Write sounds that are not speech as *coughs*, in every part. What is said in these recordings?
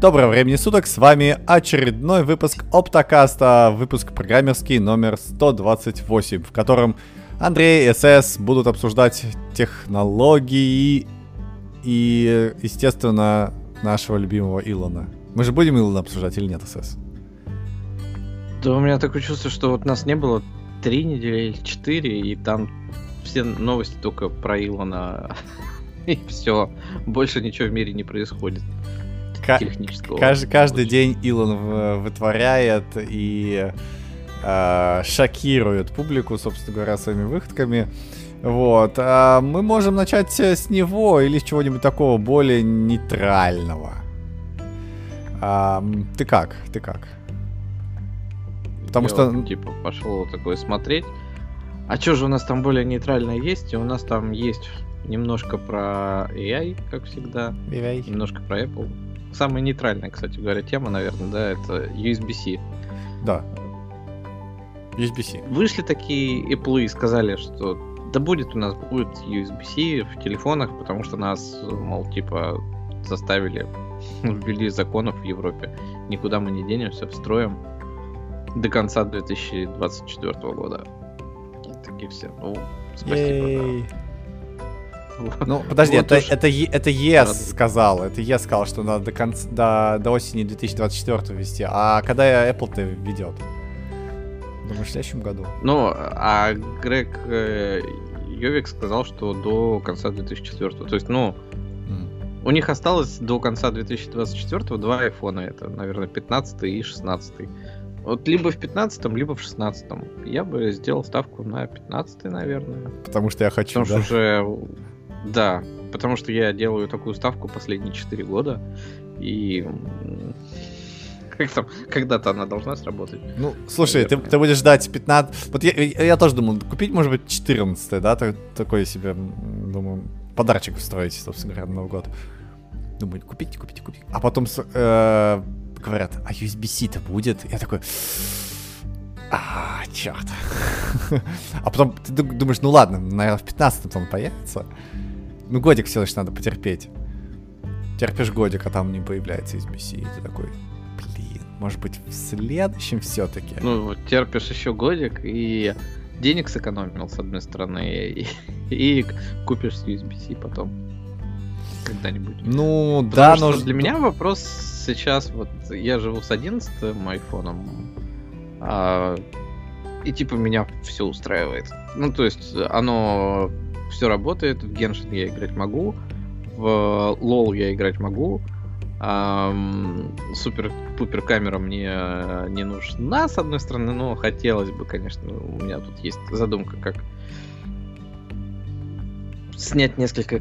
Доброго времени суток, с вами очередной выпуск Оптокаста, выпуск программерский номер 128, в котором Андрей и СС будут обсуждать технологии и, естественно, нашего любимого Илона. Мы же будем Илона обсуждать или нет, СС? Да у меня такое чувство, что вот нас не было три недели или четыре, и там все новости только про Илона, *laughs* и все. Больше ничего в мире не происходит технического. Каждый, каждый день Илон вытворяет и э, шокирует публику, собственно говоря, своими выходками. Вот. А мы можем начать с него или с чего-нибудь такого более нейтрального. А, ты как? Ты как? Потому Я что... Типа, пошел такой смотреть. А что же у нас там более нейтральное есть? И у нас там есть немножко про AI, как всегда. AI. Немножко про Apple. Самая нейтральная, кстати говоря, тема, наверное, да, это USB-C. Да. USB-C. Вышли такие Apple и сказали, что да будет у нас будет USB-C в телефонах, потому что нас, мол, типа, заставили, *laughs* ввели законов в Европе. Никуда мы не денемся, встроим до конца 2024 года. И такие все. Ну, спасибо. Да. *laughs* Ну, подожди, это, это, это ЕС сказал. Это ЕС сказал, что надо до, конца, до, до осени 2024 ввести. А когда Apple-то ведет? Думаю, в следующем году. Ну, а Грег э, Йовик сказал, что до конца 2004. То есть, ну, mm. у них осталось до конца 2024 два айфона. Это, наверное, 15 и 16. Вот либо в 15 либо в 16 Я бы сделал ставку на 15 наверное. Потому что я хочу, Потому да? что уже да, потому что я делаю такую ставку последние 4 года, и как там, когда-то она должна сработать. Ну, слушай, ты, ты будешь ждать 15... Вот я, я тоже думал, купить, может быть, 14 да, такой себе, думаю, подарочек устроить, собственно говоря, на Новый год. Думаю, купите, купите, купите. А потом э, говорят, а USB-C-то будет? Я такой... А, черт. *laughs* а потом ты думаешь, ну ладно, наверное, в 15 он появится. Ну, годик все лишь надо потерпеть. Терпишь годик, а там не появляется SBC, и ты такой, блин, может быть, в следующем все-таки. Ну, терпишь еще годик, и денег сэкономил, с одной стороны, и, и купишь USB-C потом. Когда-нибудь. Ну, Потому да, но... Для меня вопрос сейчас, вот, я живу с 11 айфоном, а, и типа меня все устраивает. Ну, то есть, оно все работает. В Genshin я играть могу. В LoL я играть могу. Супер-пупер камера мне не нужна, с одной стороны, но хотелось бы, конечно, у меня тут есть задумка, как снять несколько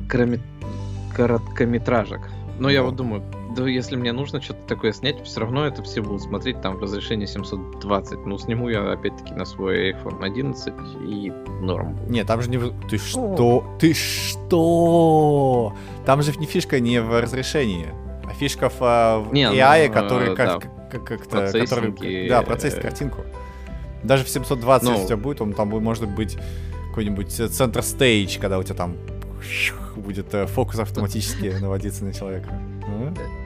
короткометражек. Но я вот думаю, да если мне нужно что-то такое снять, все равно это все будут смотреть там в разрешении 720. Ну, сниму я опять-таки на свой iPhone 11 и норм. Не, там же не... Ты что? Ты что? Там же не фишка не в разрешении, а фишка в, в не, AI, ну, который как, да, как, как-то... Который, да, процессит картинку. Даже в 720 ну, у тебя будет, он там может быть какой-нибудь центр стейдж, когда у тебя там будет э, фокус автоматически *laughs* наводиться на человека.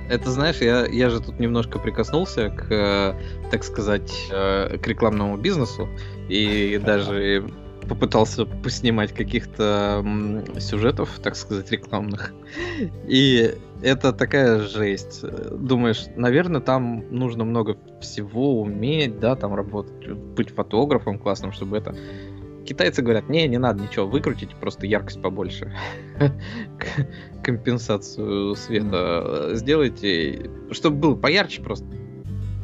Это знаешь, я, я же тут немножко прикоснулся к, э, так сказать, э, к рекламному бизнесу и *laughs* даже попытался поснимать каких-то сюжетов, так сказать, рекламных. И это такая жесть. Думаешь, наверное, там нужно много всего уметь, да, там работать, быть фотографом классным, чтобы это Китайцы говорят, не, не надо ничего выкрутить, просто яркость побольше. *laughs* Компенсацию света сделайте, чтобы было поярче просто,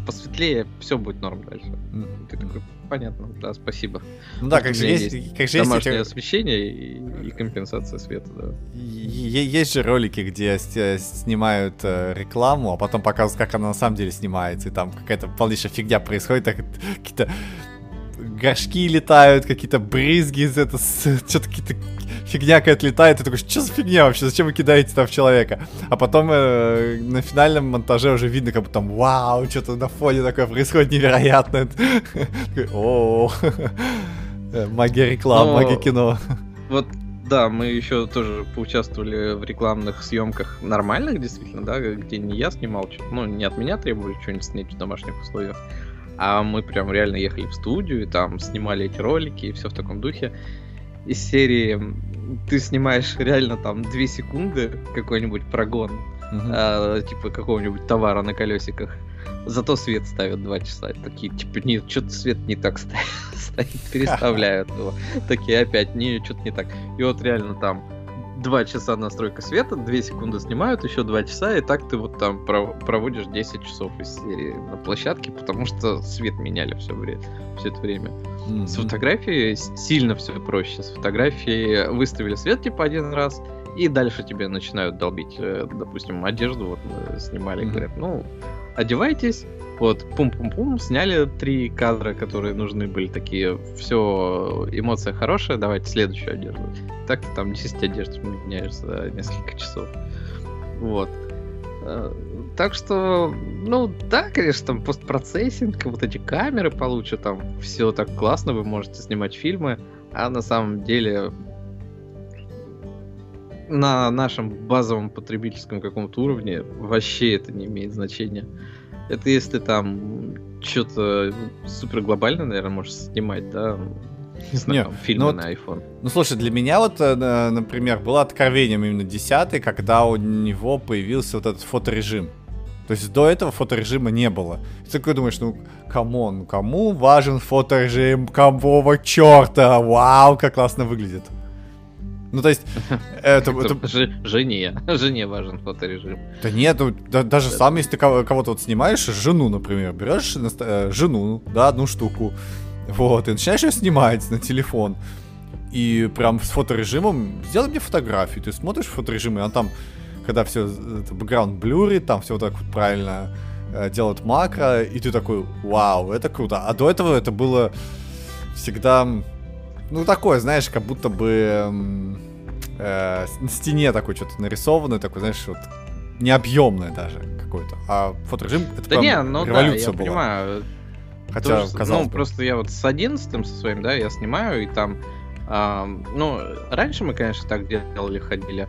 посветлее, все будет норм дальше. Ты такой, понятно, да, спасибо. Ну да, как же есть, есть как же домашнее есть освещение и, и компенсация света, да. Есть же ролики, где снимают э, рекламу, а потом показывают, как она на самом деле снимается, и там какая-то полнейшая фигня происходит, так какие-то горшки летают, какие-то брызги из этого, что-то какие-то фигня какая-то летает, и такой, что за фигня вообще, зачем вы кидаете там в человека? А потом э, на финальном монтаже уже видно, как будто там, вау, что-то на фоне такое происходит невероятное. *laughs* О, магия рекламы, магия кино. Вот да, мы еще тоже поучаствовали в рекламных съемках нормальных, действительно, да, где не я снимал, ну, не от меня требовали что-нибудь снять в домашних условиях, а мы прям реально ехали в студию, и там снимали эти ролики, и все в таком духе. Из серии ты снимаешь реально там 2 секунды какой-нибудь прогон, uh-huh. а, типа какого-нибудь товара на колесиках, Зато свет ставят два часа. Такие, типа, нет, что-то свет не так *laughs* стоит, переставляют его. Такие опять, не, что-то не так. И вот реально там два часа настройка света, две секунды снимают, еще два часа, и так ты вот там проводишь 10 часов из серии на площадке, потому что свет меняли все, время, все это время. Mm-hmm. С фотографией сильно все проще. С фотографией выставили свет типа один раз, и дальше тебе начинают долбить, э, допустим, одежду вот мы снимали, mm-hmm. говорят, ну, одевайтесь, вот, пум-пум-пум, сняли три кадра, которые нужны были, такие, все, эмоция хорошая, давайте следующую одежду. Так ты там 10 одежд меняешь за несколько часов. Вот. Э, так что, ну да, конечно, там постпроцессинг, вот эти камеры получше, там все так классно, вы можете снимать фильмы, а на самом деле на нашем базовом потребительском каком-то уровне вообще это не имеет значения. Это если там что-то супер глобальное, наверное, можешь снимать, да, не знаю, Нет, фильмы ну, на iPhone. Ну слушай, для меня вот, э, например, было откровением именно 10 когда у него появился вот этот фоторежим. То есть до этого фоторежима не было. И ты такой думаешь, ну, come on, кому важен фоторежим, какого черта, вау, как классно выглядит. Ну, то есть, *laughs* это... это... Жене, *laughs* жене важен фоторежим. Да нет, ну, да, даже сам, если ты кого-то вот снимаешь, жену, например, берешь э, жену, да, одну штуку, вот, и начинаешь ее снимать на телефон, и прям с фоторежимом сделай мне фотографию, ты смотришь фоторежим, и он там, когда все, это бэкграунд блюрит, там все вот так вот правильно э, делает макро, и ты такой, вау, это круто. А до этого это было всегда ну, такое, знаешь, как будто бы э, на стене такой что-то нарисованное, такой, знаешь, вот необъемное даже какое-то. А фоторежим это да не, ну революция да, я была. понимаю. Хотя, Тоже, казалось Ну, бы. просто я вот с 11 со своим, да, я снимаю, и там... Э, ну, раньше мы, конечно, так делали, ходили.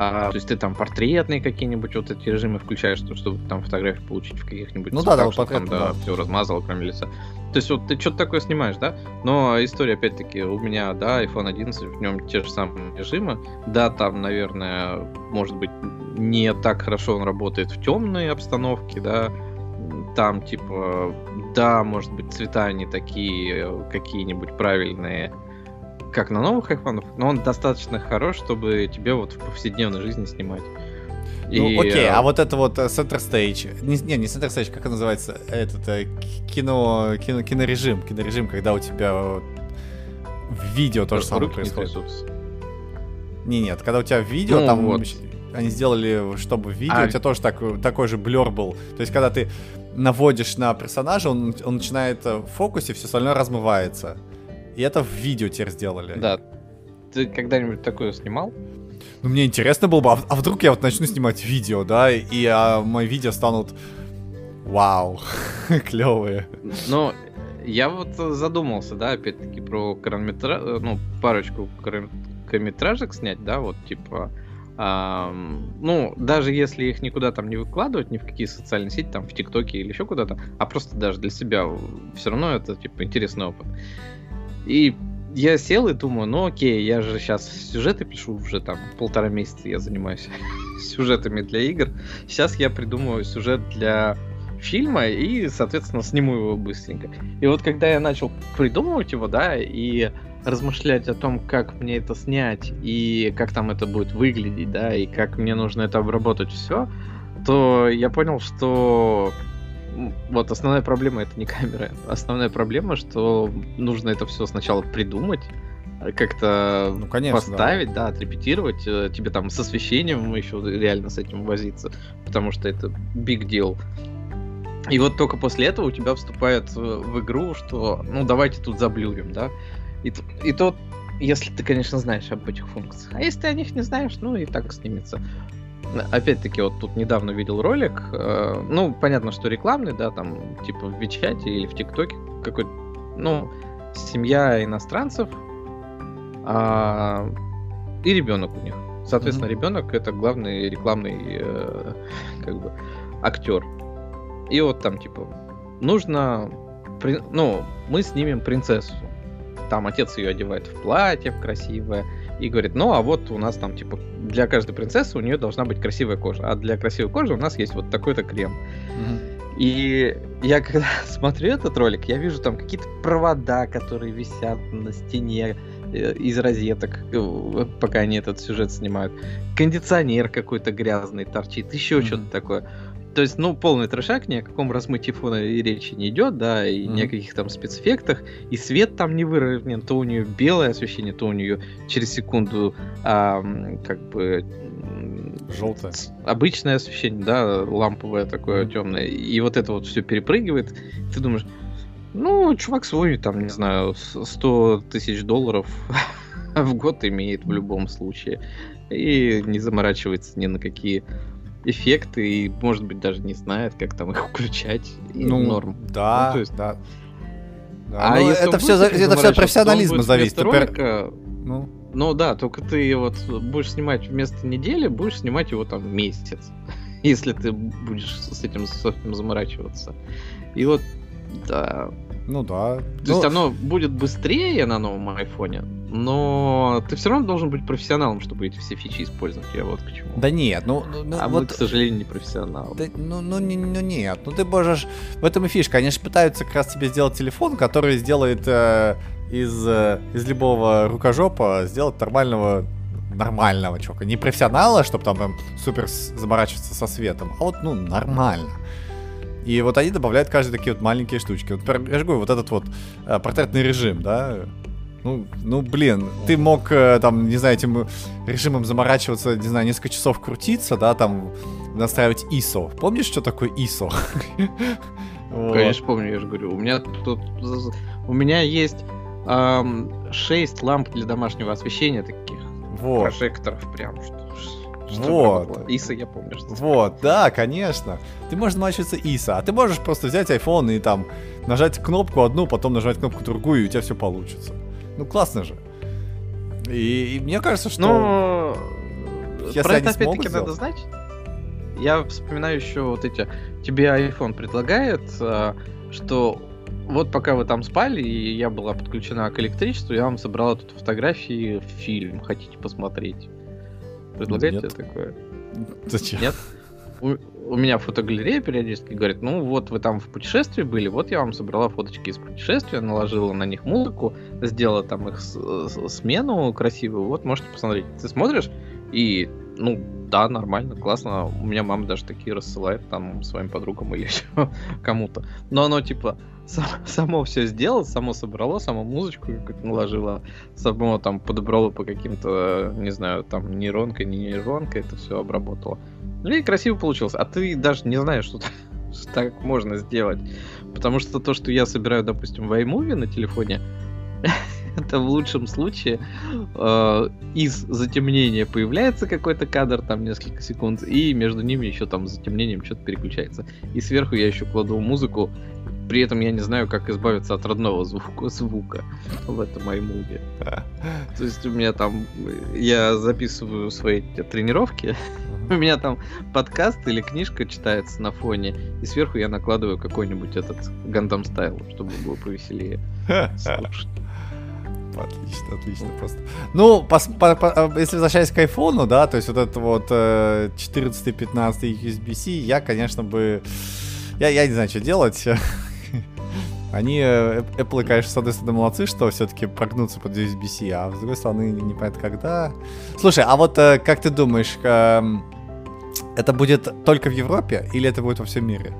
А, то есть ты там портретные какие-нибудь вот эти режимы включаешь, чтобы там фотографию получить в каких-нибудь ну, цветах, да, да, там, да, да, все размазал, кроме лица. То есть вот ты что-то такое снимаешь, да? Но история, опять-таки, у меня, да, iPhone 11, в нем те же самые режимы. Да, там, наверное, может быть, не так хорошо он работает в темной обстановке, да, там, типа, да, может быть, цвета не такие какие-нибудь правильные, как на новых айфонах, но он достаточно хорош, чтобы тебе вот в повседневной жизни снимать. Ну, окей, э, а вот это вот э, Center Stage, не, не, не Center Stage, как это называется, этот э, кино, кино, кинорежим, кинорежим, когда у тебя видео тоже самое происходит. Не, нет, когда у тебя видео, ну, там вот. они сделали, чтобы видео, а... у тебя тоже так, такой же блер был. То есть, когда ты наводишь на персонажа, он, он начинает в фокусе, все остальное размывается. И это в видео теперь сделали. Да. Ты когда-нибудь такое снимал? Ну, мне интересно было бы, а, а вдруг я вот начну снимать видео, да, и а, мои видео станут вау, *laughs* клевые. Ну, я вот задумался, да, опять-таки про короткометраж, ну, парочку короткометражек снять, да, вот, типа, Um, ну, даже если их никуда там не выкладывать, ни в какие социальные сети, там в ТикТоке или еще куда-то, а просто даже для себя, все равно это, типа, интересный опыт. И я сел и думаю, ну окей, я же сейчас сюжеты пишу уже там полтора месяца я занимаюсь *laughs* сюжетами для игр. Сейчас я придумаю сюжет для фильма и, соответственно, сниму его быстренько. И вот когда я начал придумывать его, да, и размышлять о том, как мне это снять и как там это будет выглядеть, да, и как мне нужно это обработать все, то я понял, что вот основная проблема это не камера. Основная проблема, что нужно это все сначала придумать, как-то ну, конечно, поставить, да. да, отрепетировать, э, тебе там с освещением еще реально с этим возиться, потому что это big deal. И вот только после этого у тебя вступает в игру, что ну давайте тут заблюрим, да. И, и то, если ты, конечно, знаешь об этих функциях. А если ты о них не знаешь, ну и так снимется опять-таки, вот тут недавно видел ролик, э, ну, понятно, что рекламный, да, там, типа в Вичате или в ТикТоке какой-то, ну, семья иностранцев, э, и ребенок у них. Соответственно, mm-hmm. ребенок это главный рекламный э, как бы актер. И вот там типа нужно, ну мы снимем принцессу. Там отец ее одевает в платье в красивое и говорит, ну а вот у нас там типа для каждой принцессы у нее должна быть красивая кожа, а для красивой кожи у нас есть вот такой-то крем. Mm-hmm. И я *laughs* когда смотрю этот ролик, я вижу там какие-то провода, которые висят на стене э, из розеток, э, пока они этот сюжет снимают. Кондиционер какой-то грязный торчит, еще mm-hmm. что-то такое. То есть, ну, полный трешак, ни о каком размытии фона и речи не идет, да, и mm-hmm. ни о каких там спецэффектах, и свет там не выровнен, то у нее белое освещение, то у нее через секунду а, как бы желтое. Обычное освещение, да, ламповое такое mm-hmm. темное. И вот это вот все перепрыгивает. Ты думаешь, ну, чувак свой, там, не знаю, 100 тысяч долларов *laughs* в год имеет в любом случае. И не заморачивается ни на какие эффекты и, может быть, даже не знает, как там их включать. И ну, норм. Да, ну, то есть... да. да. А ну, это все, это все от профессионализма зависит. Ролика, ну. ну да, только ты вот будешь снимать вместо недели, будешь снимать его там месяц. *laughs* Если ты будешь с этим, с этим заморачиваться. И вот, да, ну да. То ну... есть оно будет быстрее на новом айфоне, но ты все равно должен быть профессионалом, чтобы эти все фичи использовать. Я вот к чему. Да нет, ну... ну, ну а вот... мы, к сожалению, не профессионалы. Да, ну, ну, не, ну нет, ну ты можешь... В этом и фишка. Они же пытаются как раз тебе сделать телефон, который сделает э, из, э, из любого рукожопа сделать нормального нормального чувака. Не профессионала, чтобы там, там супер заморачиваться со светом, а вот, ну, нормально. И вот они добавляют каждые такие вот маленькие штучки. Вот, я же говорю, вот этот вот э, портретный режим, да, ну, ну, блин, ты мог, э, там, не знаю, этим режимом заморачиваться, не знаю, несколько часов крутиться, да, там, настраивать ISO. Помнишь, что такое ISO? *laughs* Конечно, помню, я же говорю. У меня тут... У меня есть эм, 6 ламп для домашнего освещения таких. Вот. Прожекторов прям, что вот. Иса, я помню. Что вот, да, конечно. Ты можешь замачиваться Иса, а ты можешь просто взять iPhone и там нажать кнопку одну, потом нажать кнопку другую, и у тебя все получится. Ну, классно же. И, и мне кажется, что... Ну, если про это опять-таки надо знать. Я вспоминаю еще вот эти... Тебе iPhone предлагает, а, что вот пока вы там спали, и я была подключена к электричеству, я вам собрала тут фотографии в фильм. Хотите посмотреть? Предлагает тебе такое? Зачем? Нет? У, меня фотогалерея периодически говорит, ну вот вы там в путешествии были, вот я вам собрала фоточки из путешествия, наложила на них музыку, сделала там их смену красивую, вот можете посмотреть. Ты смотришь, и, ну, да, нормально, классно. У меня мама даже такие рассылает там своим подругам или еще *laughs* кому-то. Но оно типа сам, само все сделало, само собрало, само музычку какую-то наложило, само там подобрало по каким-то, не знаю, там нейронкой, не нейронкой, это все обработало. Ну и красиво получилось. А ты даже не знаешь, что, *laughs* что так можно сделать. Потому что то, что я собираю, допустим, в iMovie на телефоне, *laughs* это в лучшем случае э, из затемнения появляется какой-то кадр, там несколько секунд, и между ними еще там с затемнением что-то переключается. И сверху я еще кладу музыку, при этом я не знаю, как избавиться от родного звука, звука в этом iMovie. *laughs* То есть у меня там, я записываю свои тренировки, *laughs* у меня там подкаст или книжка читается на фоне, и сверху я накладываю какой-нибудь этот Гандам стайл, чтобы было повеселее *laughs* слушать. Отлично, отлично просто. Ну, пос, по, по, если возвращаясь к айфону, да, то есть вот это вот 14-15 USB-C, я, конечно, бы... Я, я не знаю, что делать. *laughs* Они, э, Apple, конечно, с одной стороны молодцы, что все-таки прогнутся под USB-C, а с другой стороны непонятно когда. Слушай, а вот э, как ты думаешь, эм, это будет только в Европе или это будет во всем мире?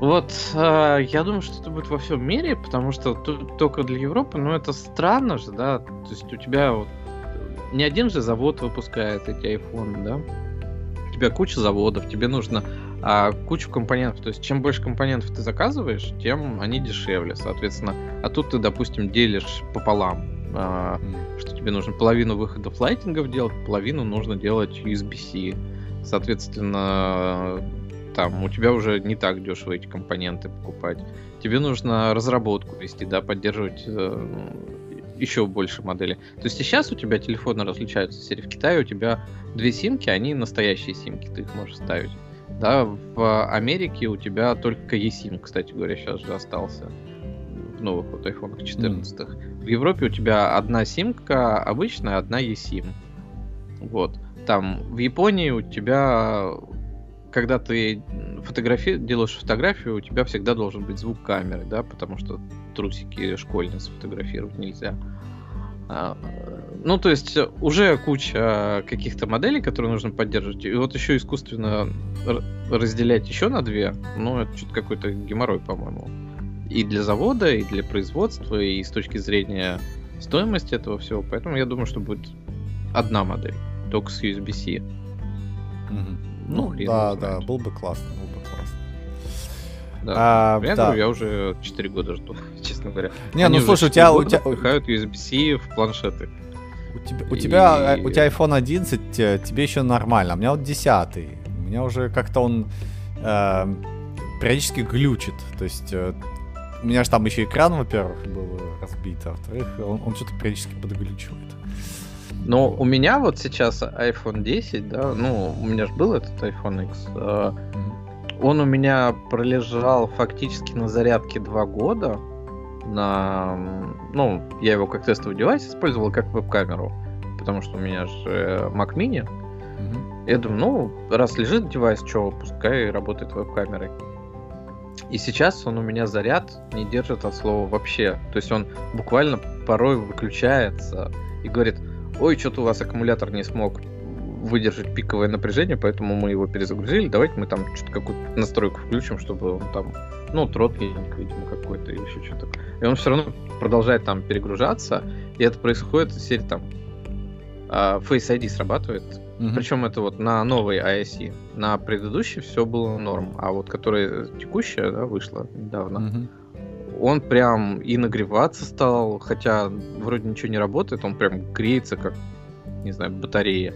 Вот, э, я думаю, что это будет во всем мире, потому что только для Европы, ну это странно же, да, то есть у тебя вот не один же завод выпускает эти айфоны, да, у тебя куча заводов, тебе нужно а, кучу компонентов, то есть чем больше компонентов ты заказываешь, тем они дешевле, соответственно, а тут ты, допустим, делишь пополам, а, что тебе нужно половину выходов лайтингов делать, половину нужно делать USB-C, соответственно, там у тебя уже не так дешево эти компоненты покупать. Тебе нужно разработку вести, да, поддерживать э, еще больше моделей. То есть и сейчас у тебя телефоны различаются. Серии в Китае у тебя две симки, они настоящие симки, ты их можешь ставить. Да, в Америке у тебя только eSIM, кстати говоря, сейчас же остался в новых вот iPhone 14. Mm. В Европе у тебя одна симка обычная, одна eSIM. Вот. Там в Японии у тебя, когда ты фотографи... делаешь фотографию, у тебя всегда должен быть звук камеры, да, потому что трусики школьные сфотографировать нельзя. А, ну, то есть уже куча каких-то моделей, которые нужно поддерживать. И вот еще искусственно разделять еще на две, ну, это что-то какой-то геморрой, по-моему. И для завода, и для производства, и с точки зрения стоимости этого всего. Поэтому я думаю, что будет одна модель, только с USB-C. Угу. Ну, ну да, да, был бы классно, был бы классно. Да. А, я, да. говорю, я уже 4 года жду, *laughs* честно говоря. Не, Они ну слушай, у тебя... У тебя... Впихают USB-C в планшеты. У тебя, у, тебя, у тебя iPhone 11, тебе еще нормально, а у меня вот 10. У меня уже как-то он э, периодически глючит. То есть э, у меня же там еще экран, во-первых, был разбит, а во-вторых, он, он что-то периодически подглючивает. Но у меня вот сейчас iPhone 10, да, ну, у меня же был этот iPhone X. Э, он у меня пролежал фактически на зарядке два года. На, ну, я его как тестовый девайс использовал как веб-камеру, потому что у меня же Mac Mini. Mm-hmm. Я думаю, ну, раз лежит девайс, что, пускай работает веб-камерой. И сейчас он у меня заряд не держит от слова вообще. То есть он буквально порой выключается и говорит, ой, что-то у вас аккумулятор не смог выдержать пиковое напряжение, поэтому мы его перезагрузили. Давайте мы там что-то какую-то настройку включим, чтобы он там, ну, тротлинг, видимо, какой-то или еще что-то. И он все равно продолжает там перегружаться, и это происходит в серии там а, Face ID срабатывает. Mm-hmm. Причем это вот на новой ISE. На предыдущей все было норм, а вот которая текущая, да, вышла недавно, mm-hmm он прям и нагреваться стал, хотя вроде ничего не работает, он прям греется как, не знаю, батарея.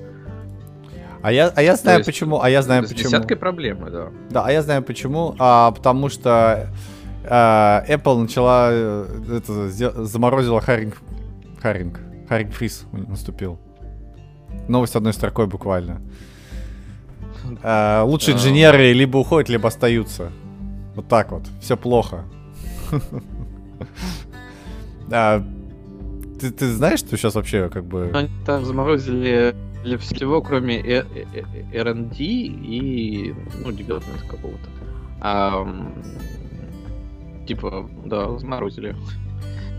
А я, а я знаю есть, почему, а я знаю с почему. С десяткой проблемы, да. Да, а я знаю почему, а, потому что а, Apple начала, э, это, заморозила Харинг, Харинг, Харинг Фриз наступил. Новость одной строкой буквально. А, лучшие инженеры либо уходят, либо остаются. Вот так вот. Все плохо. *laughs* А, ты, ты знаешь, что сейчас вообще как бы... Они там заморозили для всего, кроме R&D и, ну, development какого-то. А, типа, да, заморозили.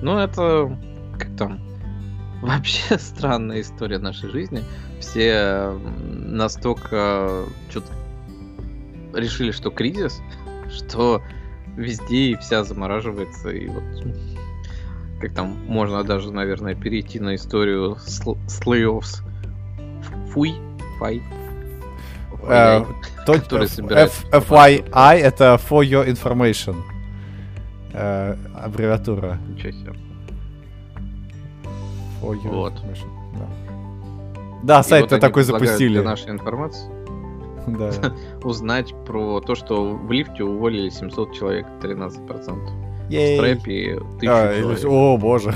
Ну, это как там *laughs* вообще странная история нашей жизни. Все настолько что-то решили, что кризис, что везде и вся замораживается, и вот как там можно даже, наверное, перейти на историю слоев фуй, фай, Uh, который собирает... FYI это for your information. Uh, аббревиатура. Ничего себе. For your вот. information. Да, да сайт-то вот такой запустили. Для нашей информации. Да. *laughs* узнать про то, что в лифте уволили 700 человек, 13%. Ей. В стрэпе 1000 а, человек. О, боже.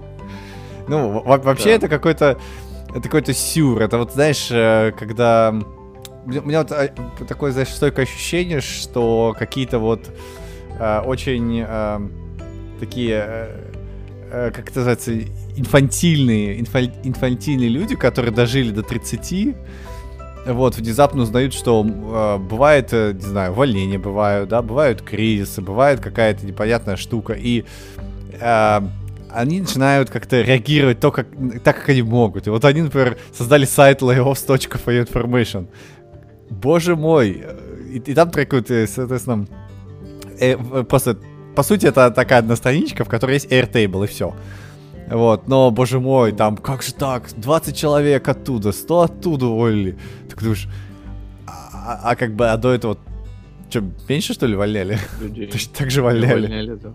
*laughs* ну, вообще это какой-то... Это какой-то сюр. Это вот, знаешь, э, когда... У меня вот э, такое, знаешь, стойкое ощущение, что какие-то вот э, очень э, такие, э, э, как это называется, инфантильные, инфаль, инфантильные люди, которые дожили до 30, вот, внезапно узнают, что э, бывает, э, не знаю, увольнения бывают, да, бывают кризисы, бывает какая-то непонятная штука, и э, они начинают как-то реагировать то, как, так, как они могут. И вот они, например, создали сайт layoffs.for Боже мой! И, и там трекают, э, соответственно, э, просто, по сути, это такая одна страничка, в которой есть Airtable, и все. Вот, но, боже мой, там, как же так, 20 человек оттуда, 100 оттуда уволили. Так думаешь, а, а как бы, а до этого, что, меньше, что ли, увольняли? Людей. *laughs* Точно так же увольняли. увольняли да.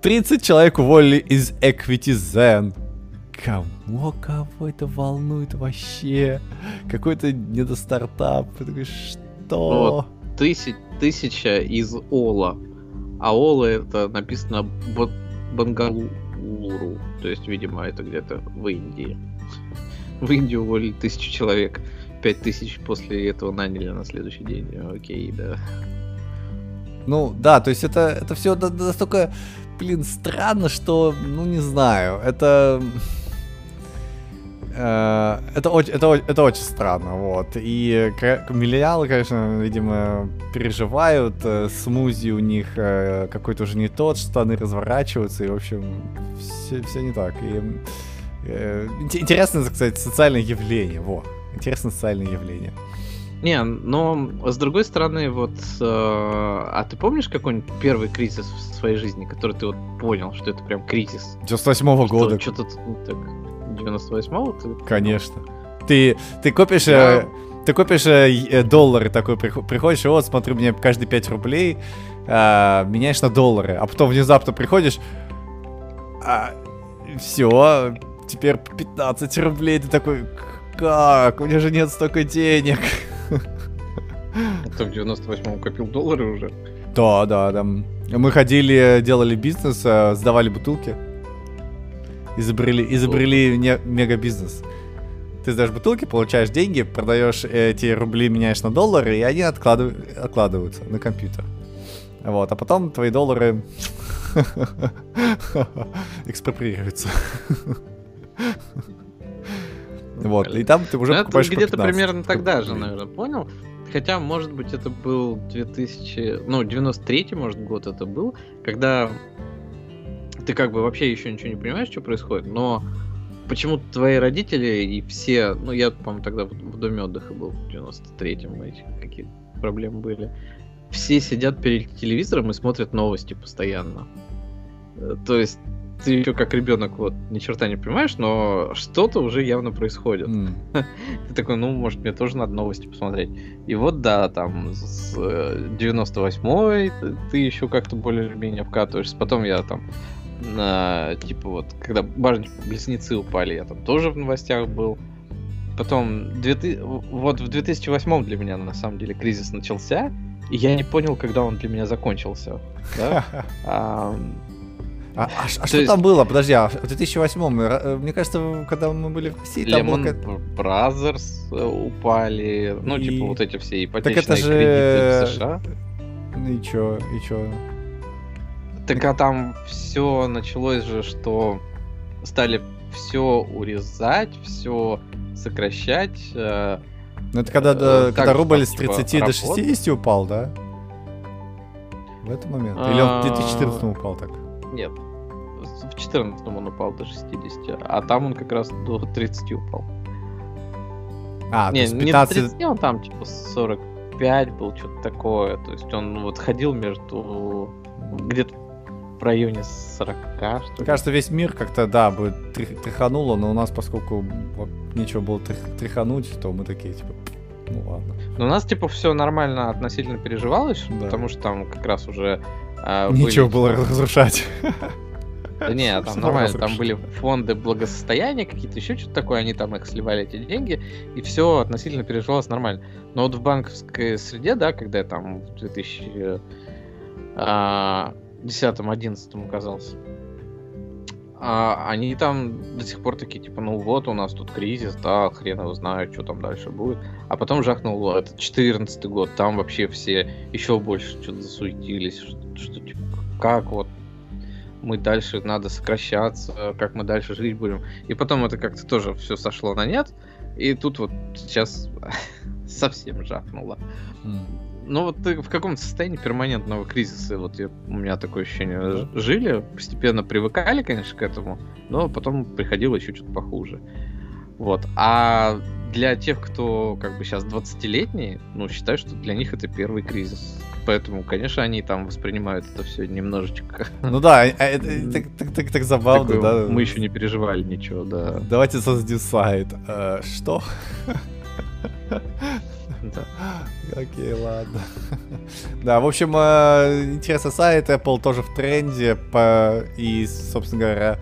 30 человек уволили из Equity Zen. Кому, кого это волнует вообще? Какой-то недостартап. Ты такой, что? Ну, вот, тысяч, тысяча из Ола. А Ола это написано Бангалу Mail.ru. То есть, видимо, это где-то в Индии. В Индию уволили тысячу человек. Пять тысяч после этого наняли на следующий день. Окей, да. Ну, да, то есть это, это все настолько, блин, странно, что, ну, не знаю, это... Э, это, очень, это, это очень странно, вот. И миллениалы, конечно, видимо, переживают, э, смузи у них э, какой-то уже не тот, штаны разворачиваются, и, в общем, все, все не так. И, интересное, кстати, социальное явление, во, интересное социальное явление. Не, но с другой стороны, вот, э, а ты помнишь какой-нибудь первый кризис в своей жизни, который ты вот понял, что это прям кризис? 98-го года. Что-то так, 98-го? Ты... Конечно. Ты, ты копишь... Да. Э, ты копишь э, э доллары такой, приходишь, и вот, смотрю, мне каждые 5 рублей э, меняешь на доллары, а потом внезапно приходишь, а, все, теперь 15 рублей, ты такой, как? У меня же нет столько денег. А ты в 98-м копил доллары уже? Да, да, да. Мы ходили, делали бизнес, сдавали бутылки. Изобрели, изобрели не, мега-бизнес. Ты сдаешь бутылки, получаешь деньги, продаешь эти рубли, меняешь на доллары, и они откладыв... откладываются на компьютер. Вот, а потом твои доллары *laughs* экспроприируются. *laughs* Вот, и там ты уже ну, покупаешь где-то примерно тогда же, наверное, понял? Хотя, может быть, это был 2000, ну, 93 может, год это был, когда ты как бы вообще еще ничего не понимаешь, что происходит, но почему-то твои родители и все, ну, я, по-моему, тогда в доме отдыха был в 93-м, эти какие проблемы были, все сидят перед телевизором и смотрят новости постоянно. Э, то есть ты еще как ребенок вот ни черта не понимаешь, но что-то уже явно происходит. Mm. *laughs* ты такой, ну, может, мне тоже надо новости посмотреть. И вот, да, там, с 98-й ты, ты еще как-то более-менее вкатываешься. Потом я там, на, типа вот, когда башни-близнецы упали, я там тоже в новостях был. Потом, 2000, вот в 2008 для меня, на самом деле, кризис начался, и я не понял, когда он для меня закончился. Да? *laughs* А, а, а что есть... там было? Подожди, а в 2008 э, мне кажется, когда мы были в России, там Lehman было... Brothers э, упали, ну, и... типа вот эти все ипотечные так это же... кредиты в США. Ну и чё, и чё? Так а там все началось же, что стали все урезать, все сокращать. Э, ну это когда, э, когда рубль с 30 типа, до 60 упал, да? В этот момент? Или он в 2014 а, упал так? Нет, в 14 он упал до 60, а там он как раз до 30 упал. А, не, то есть 15... не до 30, он там типа 45 был, что-то такое. То есть он вот ходил между где-то в районе 40, что Мне кажется, весь мир как-то, да, бы тряхануло, но у нас, поскольку нечего было тряхануть, то мы такие, типа, ну ладно. Но у нас, типа, все нормально относительно переживалось, да. потому что там как раз уже... Э, Нечего были, было разрушать. Да не, *laughs* там нормально, там были фонды благосостояния какие-то, еще что-то такое, они там их сливали, эти деньги, и все относительно переживалось нормально. Но вот в банковской среде, да, когда я там в 2010-2011 а, оказался, а, они там до сих пор такие, типа, ну вот у нас тут кризис, да, хрен его знает, что там дальше будет. А потом жахнул этот 14 год, там вообще все еще больше что-то засуетились, что, что типа, как вот мы дальше надо сокращаться, как мы дальше жить будем. И потом это как-то тоже все сошло на нет. И тут вот сейчас *laughs* совсем жахнуло. Mm. Ну вот ты в каком-то состоянии перманентного кризиса, вот я, у меня такое ощущение, жили, постепенно привыкали, конечно, к этому, но потом приходило еще что-то похуже. Вот. А для тех, кто как бы сейчас 20-летние, ну, считаю, что для них это первый кризис поэтому, конечно, они там воспринимают это все немножечко. Ну да, а это так, так, так, так забавно, Такое, да. Мы еще не переживали ничего, да. Давайте создадим сайт. А, что? Да. Окей, ладно. *laughs* Да, в общем, э, интересный сайт, Apple тоже в тренде, по... и, собственно говоря,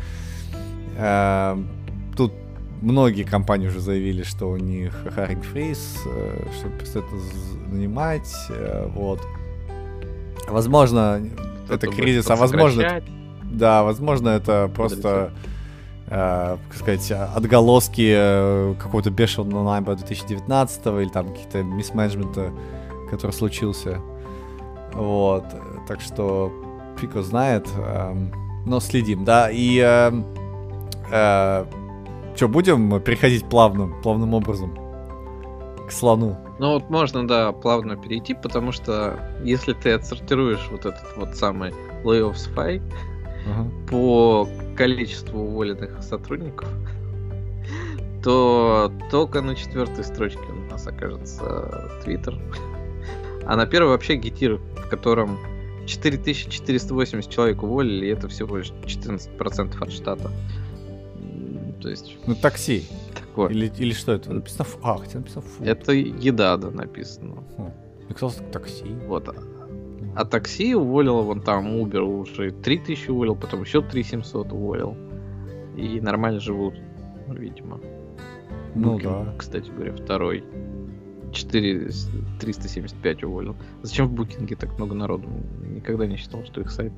э, тут многие компании уже заявили, что у них hiring freeze, э, что это занимать, вот. Возможно, это кризис, а возможно... Да, возможно, это просто, э, как сказать, отголоски э, какого-то бешеного найма 2019 или там каких-то мисс-менеджмента, который случился. Вот, так что его знает, э, но следим, да, и э, э, что, будем переходить плавным, плавным образом к слону? Ну вот можно, да, плавно перейти, потому что если ты отсортируешь вот этот вот самый layoffs file uh-huh. по количеству уволенных сотрудников, *laughs* то только на четвертой строчке у нас окажется Twitter. А на первой вообще гитир, в котором 4480 человек уволили, и это всего лишь 14% от штата. То есть... Ну, такси. Такое. Или, или что это? Написано фу. А, хотя написано фу. Это еда, да, написано. Хм. Мне казалось, такси. Вот. А такси уволил вон там Uber уже 3000 уволил, потом еще 3700 уволил. И нормально живут, видимо. Ну Booking, да. Кстати говоря, второй. 4 375 уволил. Зачем в букинге так много народу? Никогда не считал, что их сайт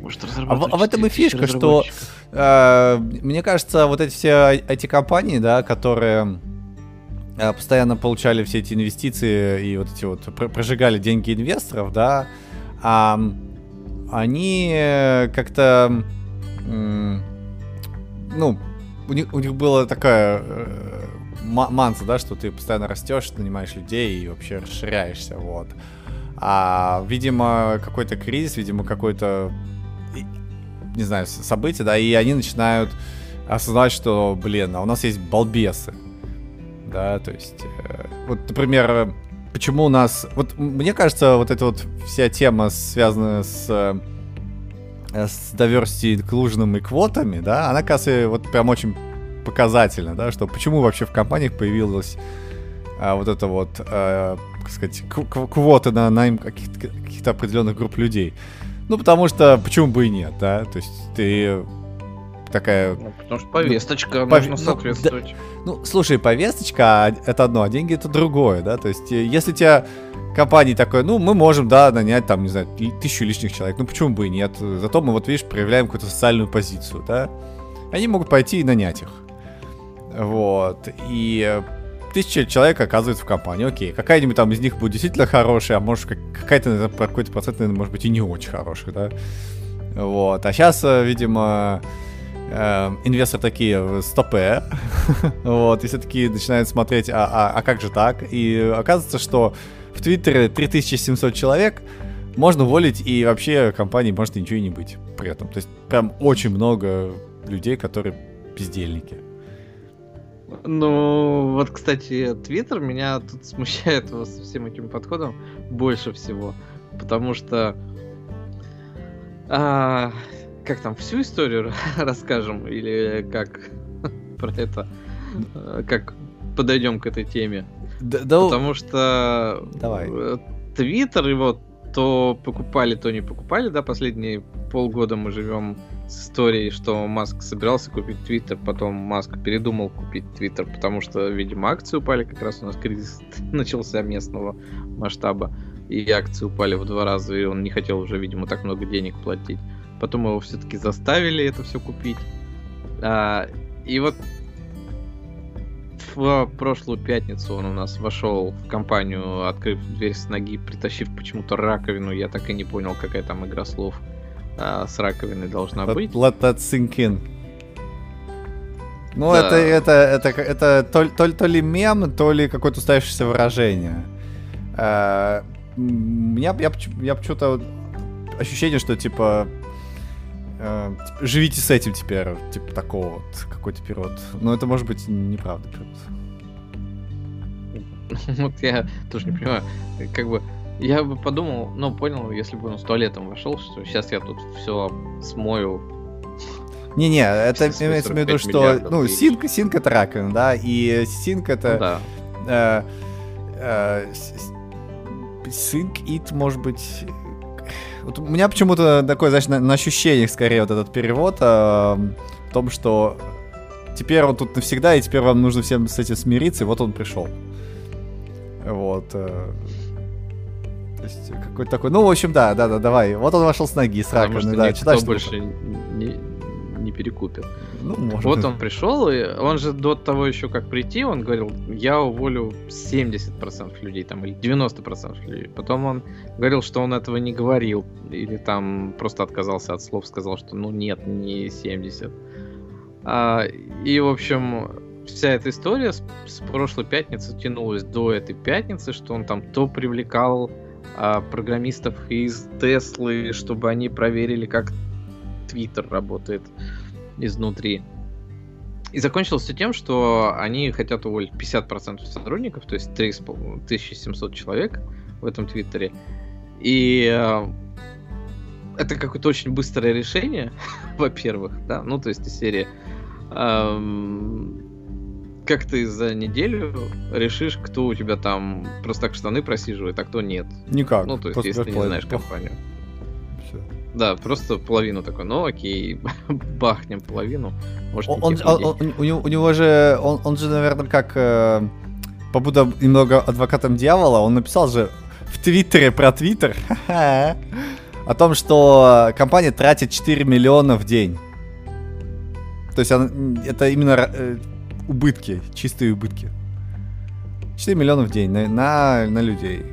может а, в, а в этом и фишка, что э, мне кажется, вот эти все эти компании, да, которые постоянно получали все эти инвестиции и вот эти вот прожигали деньги инвесторов, да, э, они как-то, э, ну, у них, у них была такая э, манса, да, что ты постоянно растешь, нанимаешь людей и вообще расширяешься, вот. А, видимо, какой-то кризис, видимо, какой-то не знаю, события, да, и они начинают осознавать, что, блин, а у нас есть балбесы, да, то есть, э, вот, например, почему у нас, вот мне кажется, вот эта вот вся тема, связанная с э, с diversity inclusion и квотами, да, она, кажется, вот прям очень показательна, да, что почему вообще в компаниях появилась а, вот это вот, а, как сказать, квоты на найм каких-то, каких-то определенных групп людей. Ну, потому что почему бы и нет, да? То есть ты такая... Ну, потому что повесточка, ну, нужно соответствовать. Да, ну, слушай, повесточка а, это одно, а деньги это другое, да? То есть, э, если у тебя компания такой, ну, мы можем, да, нанять там, не знаю, тысячу лишних человек, ну, почему бы и нет? Зато мы, вот видишь, проявляем какую-то социальную позицию, да? Они могут пойти и нанять их. Вот. И тысяча человек оказывается в компании. Окей, какая-нибудь там из них будет действительно хорошая, а может какая-то какой-то процент, наверное, может быть и не очень хороший, да. Вот. А сейчас, э, видимо, э, инвесторы такие, стопе, *laughs* вот, и все таки начинают смотреть, а, а, а как же так? И оказывается, что в Твиттере 3700 человек, можно уволить, и вообще компании может ничего и не быть при этом. То есть прям очень много людей, которые бездельники. Ну, вот, кстати, Твиттер меня тут смущает *laughs* со всем этим подходом больше всего. Потому что... А, как там, всю историю *laughs* расскажем? Или как *laughs* про это? Как подойдем к этой теме? Да, да, потому что... Давай. Твиттер его то покупали, то не покупали, да, последние полгода мы живем с историей, что Маск собирался купить Твиттер, потом Маск передумал купить Твиттер, потому что, видимо, акции упали, как раз у нас кризис *laughs* начался местного масштаба, и акции упали в два раза, и он не хотел уже, видимо, так много денег платить. Потом его все-таки заставили это все купить. А, и вот в прошлую пятницу он у нас вошел в компанию, открыв дверь с ноги, притащив почему-то раковину. Я так и не понял, какая там игра слов а, с раковиной должна let, быть. Let that sink in. Ну, да. это, это, это, это то, то, то ли мем, то ли какое-то устоявшееся выражение. А, меня, я, я почему-то ощущение, что типа э, живите с этим теперь, типа такого вот, какой теперь вот. Но это может быть неправда. *laughs* Вот я тоже не понимаю, как бы я бы подумал, ну, понял, если бы он с туалетом вошел, что сейчас я тут все смою. Не-не, это имеется в виду, что, ну, синк, синк это раковина, да, и синк это... Ну, да. Э, э, синк, ит, может быть... Вот у меня почему-то такое, знаешь, на, на ощущениях скорее вот этот перевод э, в том, что теперь он тут навсегда, и теперь вам нужно всем с этим смириться, и вот он пришел. Вот. Э, есть какой-то такой, ну, в общем, да, да, да, давай. Вот он вошел с ноги, с раковины, да, читаешь. больше не перекупит. Ну, может вот он пришел, и он же до того еще как прийти, он говорил, я уволю 70% людей, там, или 90% людей. Потом он говорил, что он этого не говорил, или там просто отказался от слов, сказал, что ну нет, не 70. А, и, в общем, вся эта история с, с прошлой пятницы тянулась до этой пятницы, что он там то привлекал а, программистов из Теслы, чтобы они проверили, как Твиттер работает изнутри. И закончилось все тем, что они хотят уволить 50% сотрудников, то есть 3700 человек в этом Твиттере. И э, это какое-то очень быстрое решение, *laughs* во-первых, да, ну то есть из серии эм, как ты за неделю решишь, кто у тебя там просто так штаны просиживает, а кто нет. Никак. Ну то есть если ты не знаешь компанию. Да, просто половину такой, ну окей, *laughs* бахнем половину. Может, он, он, он, он, у, него, у него же, он, он же, наверное, как, э, побуда немного адвокатом дьявола, он написал же в Твиттере про Твиттер *laughs* о том, что компания тратит 4 миллиона в день. То есть она, это именно э, убытки, чистые убытки. 4 миллиона в день на, на, на людей.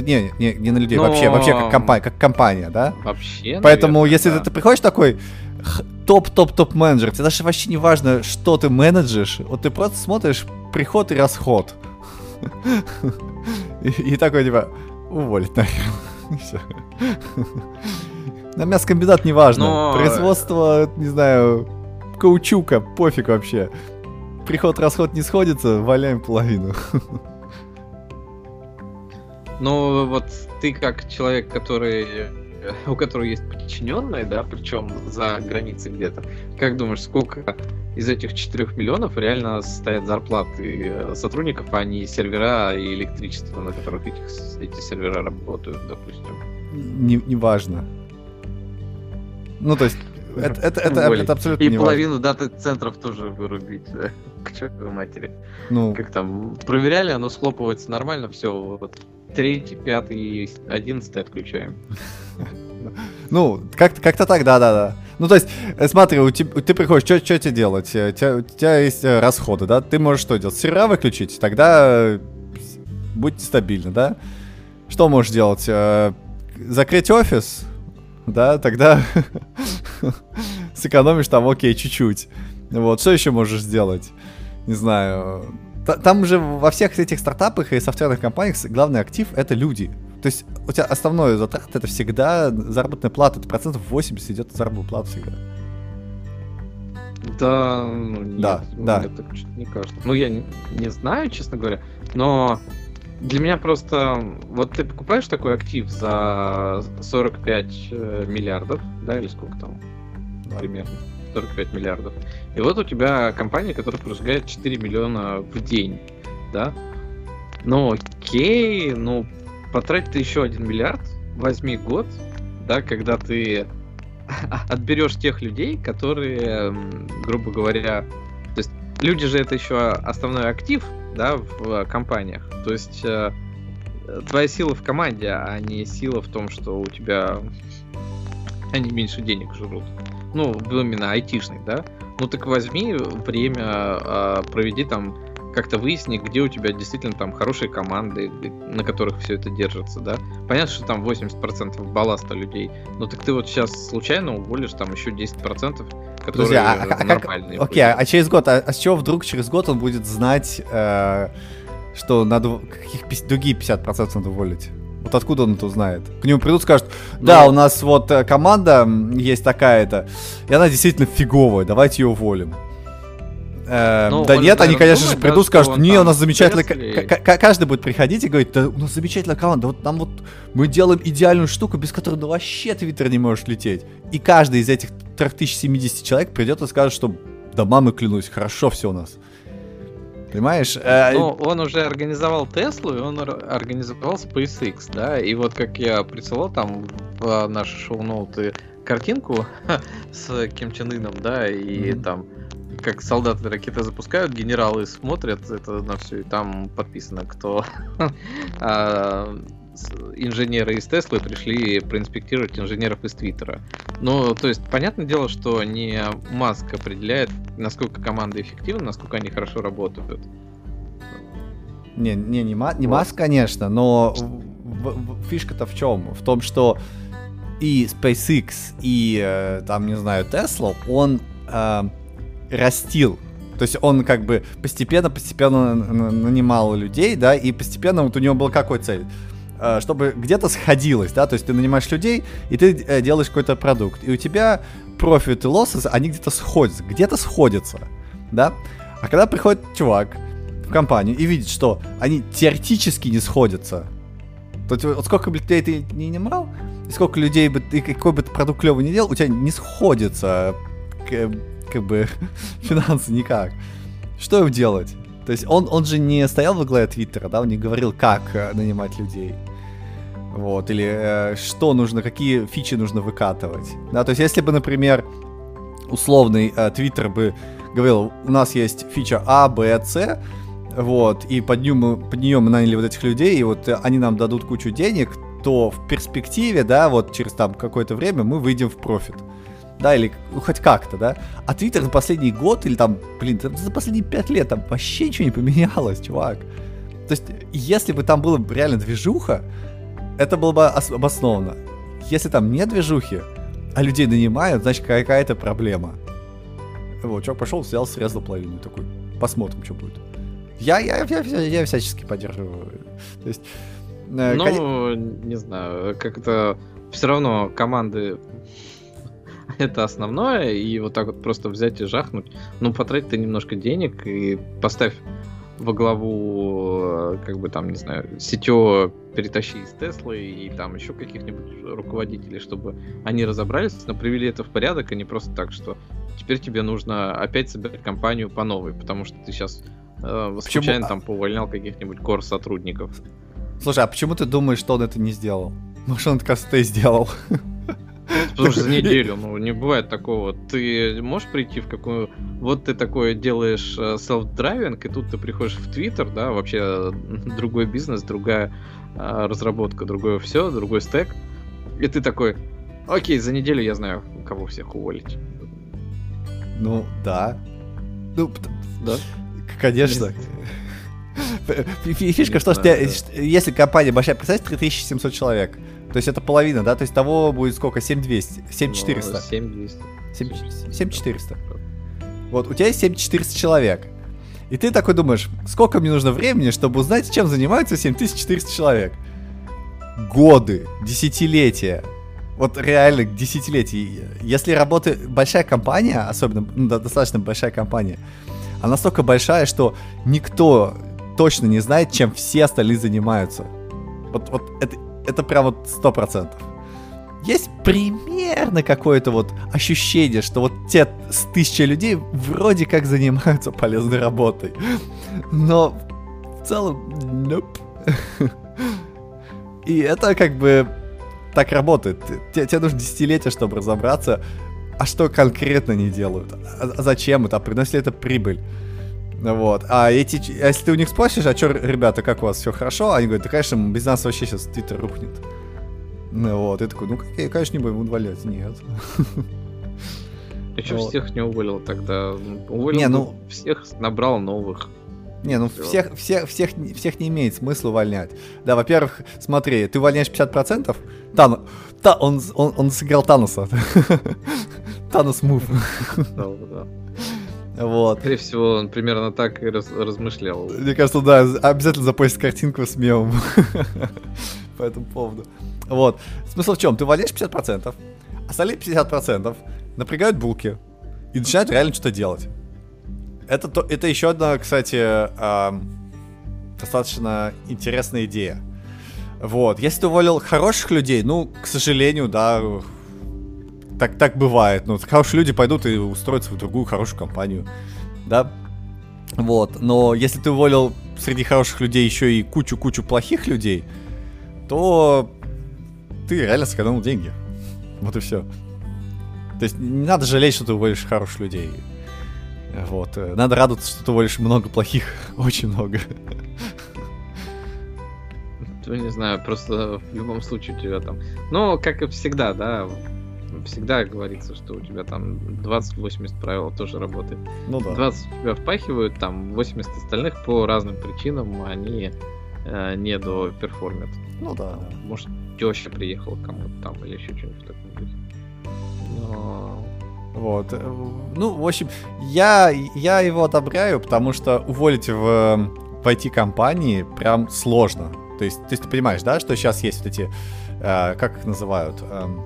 Не, не, не на людей, Но... вообще, вообще как компания, как компания, да? Вообще. Поэтому, наверное, если да. ты, приходишь такой топ-топ-топ менеджер, тебе даже вообще не важно, что ты менеджешь, вот ты просто смотришь приход и расход. *laughs* И, и такой, типа, уволить нахер. *laughs* На мясокомбинат не важно. Но... Производство, не знаю, каучука, пофиг вообще. Приход-расход не сходится, валяем половину. *laughs* Ну, вот ты как человек, который у которого есть подчиненные, да, причем за границей где-то. Как думаешь, сколько из этих 4 миллионов реально стоят зарплаты э, сотрудников, а не сервера и электричество, на которых этих, эти сервера работают, допустим? Не, не важно. Ну, то есть, это, это, это, это абсолютно И не половину дата-центров тоже вырубить, да? *laughs* К чертовой матери. Ну. Как там, проверяли, оно схлопывается нормально, все, вот третий, пятый, одиннадцатый отключаем. Ну, как-то как так, да-да-да. Ну, то есть, э, смотри, у тебя, ты приходишь, что тебе делать? У тебя, у тебя есть э, расходы, да? Ты можешь что делать? Сервера выключить? Тогда э, будьте стабильны, да? Что можешь делать? Закрыть офис? Да, тогда *laughs* сэкономишь там, окей, чуть-чуть. Вот, что еще можешь сделать? Не знаю, там же во всех этих стартапах и софтверных компаниях главный актив это люди. То есть у тебя основной затрат это всегда заработная плата. Это процентов 80 идет заработная плата всегда. Да, ну, нет, да, да. мне так не кажется. Ну, я не, не знаю, честно говоря, но для меня просто... Вот ты покупаешь такой актив за 45 э, миллиардов, да, или сколько там да. примерно? 45 миллиардов. И вот у тебя компания, которая прожигает 4 миллиона в день, да? Ну, окей, ну, потратить ты еще 1 миллиард, возьми год, да, когда ты *laughs* отберешь тех людей, которые, грубо говоря, то есть люди же это еще основной актив, да, в компаниях. То есть э, твоя сила в команде, а не сила в том, что у тебя они меньше денег жрут ну, именно айтишных, да, ну так возьми время, а, проведи там, как-то выясни, где у тебя действительно там хорошие команды, на которых все это держится, да. Понятно, что там 80% балласта людей, но так ты вот сейчас случайно уволишь там еще 10%, которые Друзья, а, а, нормальные. Как, окей, а через год, а, а с чего вдруг через год он будет знать, э, что надо каких другие 50% надо уволить? Вот откуда он это узнает? К нему придут, скажут, да, ну, у нас вот э, команда есть такая-то, и она действительно фиговая, давайте ее уволим. Э, ну, да нет, они, конечно думает, же, придут, скажут, не, у нас замечательная... Каждый будет приходить и говорить, да у нас замечательная команда, вот нам вот мы делаем идеальную штуку, без которой ну вообще твиттер не можешь лететь. И каждый из этих 3070 человек придет и скажет, что да мамы клянусь, хорошо все у нас. Понимаешь? Э, ну, он уже организовал Теслу, и он организовал SpaceX, да, и вот как я присылал там в наши шоу-ноуты картинку *laughs* с Ким Чен Ыном, да, и mm-hmm. там как солдаты ракеты запускают, генералы смотрят это на все, и там подписано, кто *laughs* инженеры из Теслы пришли проинспектировать инженеров из Твиттера. Ну, то есть, понятное дело, что не Маск определяет, насколько команда эффективна, насколько они хорошо работают. Не, не, не, не вот. Маск, конечно, но фишка-то в чем? В том, что и SpaceX, и э, там, не знаю, Tesla, он э, растил. То есть он как бы постепенно-постепенно нанимал людей, да, и постепенно вот у него была какой цель? Э, чтобы где-то сходилось, да, то есть ты нанимаешь людей, и ты э, делаешь какой-то продукт, и у тебя профит и лоссы, они где-то сходятся, где-то сходятся, да. А когда приходит чувак в компанию и видит, что они теоретически не сходятся, то есть, вот сколько бы людей ты не нанимал, и сколько людей бы ты, какой бы ты продукт клевый не делал, у тебя не сходится как бы *laughs* финансы никак. Что им делать? То есть он, он же не стоял во главе Твиттера, да, он не говорил, как э, нанимать людей. Вот, или э, что нужно, какие фичи нужно выкатывать. Да, то есть если бы, например, условный э, Твиттер бы говорил, у нас есть фича А, Б, С, вот, и под, нее мы, под нее мы наняли вот этих людей, и вот они нам дадут кучу денег, то в перспективе, да, вот через там какое-то время мы выйдем в профит. Да, или ну, хоть как-то, да. А Твиттер за последний год или там, блин, за последние пять лет там вообще ничего не поменялось, чувак. То есть, если бы там была реально движуха, это было бы обосновано. Если там нет движухи, а людей нанимают, значит какая-то проблема. Вот, чувак пошел, взял, срезал половину, такой, посмотрим, что будет. Я, я, я, я, я всячески поддерживаю. То есть, э, ну, кон... не знаю, как-то все равно команды это основное, и вот так вот просто взять и жахнуть. Ну, потрать ты немножко денег и поставь во главу, э, как бы там, не знаю, сетё перетащи из Теслы и там еще каких-нибудь руководителей, чтобы они разобрались, но привели это в порядок, а не просто так, что теперь тебе нужно опять собирать компанию по новой, потому что ты сейчас э, случайно там поувольнял каких-нибудь кор сотрудников. Слушай, а почему ты думаешь, что он это не сделал? Может, он это, ты сделал? *laughs* Потому что за неделю, ну, не бывает такого. Ты можешь прийти в какую... Вот ты такое делаешь э, self-driving, и тут ты приходишь в Twitter, да, вообще другой бизнес, другая э, разработка, другое все, другой стек. И ты такой, окей, за неделю я знаю, кого всех уволить. Ну, да. Ну, да. Конечно. Фишка, что если компания большая, представьте, 3700 человек. То есть это половина, да? То есть того будет сколько? 7200? 7400? 7200. 7400. Вот, у тебя есть 7400 человек. И ты такой думаешь, сколько мне нужно времени, чтобы узнать, чем занимаются 7400 человек? Годы, десятилетия. Вот реально десятилетия. Если работает большая компания, особенно ну, достаточно большая компания, она настолько большая, что никто точно не знает, чем все остальные занимаются. Вот, вот это это прям вот сто процентов. Есть примерно какое-то вот ощущение, что вот те с тысячи людей вроде как занимаются полезной работой. Но в целом, nope. И это как бы так работает. Тебе, тебе нужно десятилетия, чтобы разобраться, а что конкретно не делают, а, а зачем это, а приносит ли это прибыль. Вот. А эти, а если ты у них спросишь, а что, ребята, как у вас все хорошо? Они говорят, да, конечно, без нас вообще сейчас Твиттер рухнет. Ну вот, и такой, ну, конечно, не будем удвалять. Нет. *laughs* Я что вот. всех не уволил тогда? Уволил не, ну... всех, набрал новых. Не, ну всех, всех, всех, всех не имеет смысла увольнять. Да, во-первых, смотри, ты увольняешь 50%, Тан, та, он, он, он сыграл Тануса. *laughs* Танус мув. Вот. Скорее всего, он примерно так и раз, размышлял. Мне кажется, да, обязательно запостить картинку с мемом *laughs* по этому поводу. Вот. Смысл в чем? Ты владеешь 50%, остальные 50% напрягают булки и начинают реально что-то делать. Это, то, это еще одна, кстати, э, достаточно интересная идея. Вот. Если ты уволил хороших людей, ну, к сожалению, да, так, так бывает. Ну, хорошие люди пойдут и устроятся в другую хорошую компанию. Да? Вот. Но если ты уволил среди хороших людей еще и кучу-кучу плохих людей, то ты реально сэкономил деньги. Вот и все. То есть не надо жалеть, что ты уволишь хороших людей. Вот. э, Надо радоваться, что ты уволишь много плохих. *laughs* Очень много. Ну, не знаю, просто в любом случае у тебя там... Ну, как и всегда, да, всегда говорится, что у тебя там 20-80 правил тоже работает. Ну да. 20 у тебя впахивают, там 80 остальных по разным причинам они э, не до перформят. Ну да. Может, теща приехала кому-то там или еще что-нибудь в таком духе. Но... Вот. э, Ну, в общем, я, я его одобряю, потому что уволить в, в IT-компании прям сложно. То есть, то есть ты понимаешь, да, что сейчас есть вот эти, э, как их называют, эм,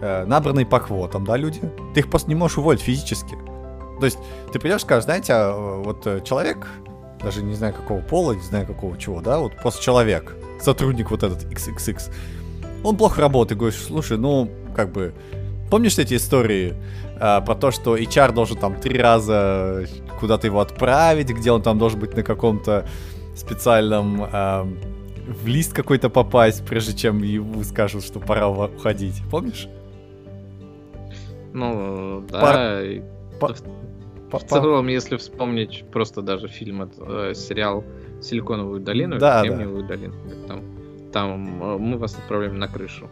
э, набранные по квотам, да, люди? Ты их просто не можешь уволить физически. То есть ты придешь, скажешь, знаете, а, вот э, человек, даже не знаю какого пола, не знаю какого чего, да, вот просто человек, сотрудник вот этот XXX, он плохо работает, говоришь, слушай, ну, как бы, помнишь эти истории а, про то, что HR должен там три раза куда-то его отправить, где он там должен быть на каком-то специальном а, в лист какой-то попасть, прежде чем ему скажут, что пора уходить. Помнишь? Ну, да. Пар- Па- в- В целом, если вспомнить просто даже фильм, э, сериал «Силиконовую долину», Да, или да. «Кремниевую долину», там, там э, мы вас отправляем на крышу.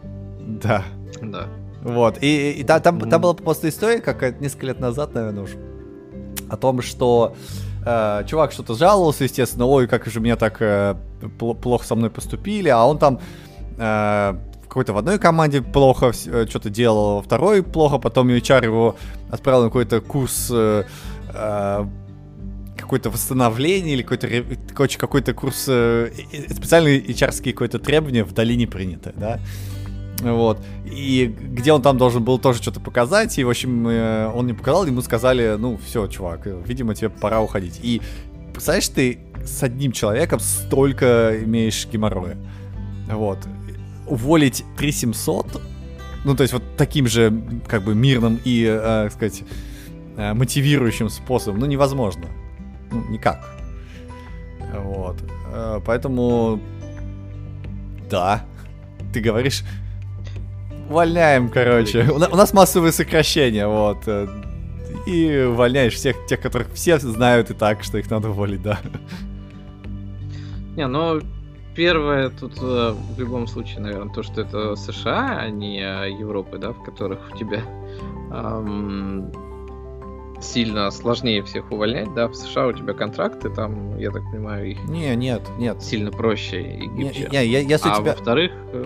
Да. Да. Вот. И, и та- там, там была просто история, как несколько лет назад, наверное, уже, о том, что э, чувак что-то жаловался, естественно, ой, как же меня так э, пл- плохо со мной поступили, а он там э, какой-то в одной команде плохо что-то делал, второй плохо, потом HR его отправил на какой-то курс э, э, какое-то восстановление или какой-то, короче, какой-то курс, э, э, специальные HR-ские какое-то требования в долине принято, да, вот. И где он там должен был тоже что-то показать, и, в общем, э, он не показал, ему сказали, ну, все, чувак, э, видимо, тебе пора уходить. И, представляешь, ты с одним человеком столько имеешь геморроя. Вот. Уволить 3700, ну, то есть вот таким же, как бы, мирным и, э, так сказать, э, мотивирующим способом, ну, невозможно. Ну, никак. Вот. Э, Поэтому, да, ты говоришь, увольняем, короче. У, на- у нас массовые сокращения, вот. э, И увольняешь всех тех, которых все знают и так, что их надо уволить, да. Не, ну, первое тут э, в любом случае, наверное, то, что это США, а не э, Европы, да, в которых у тебя ам, сильно сложнее всех увольнять, да, в США у тебя контракты, там, я так понимаю, их Не, нет, нет. сильно проще и Не, гибче. не, я- если а тебя... во-вторых, э,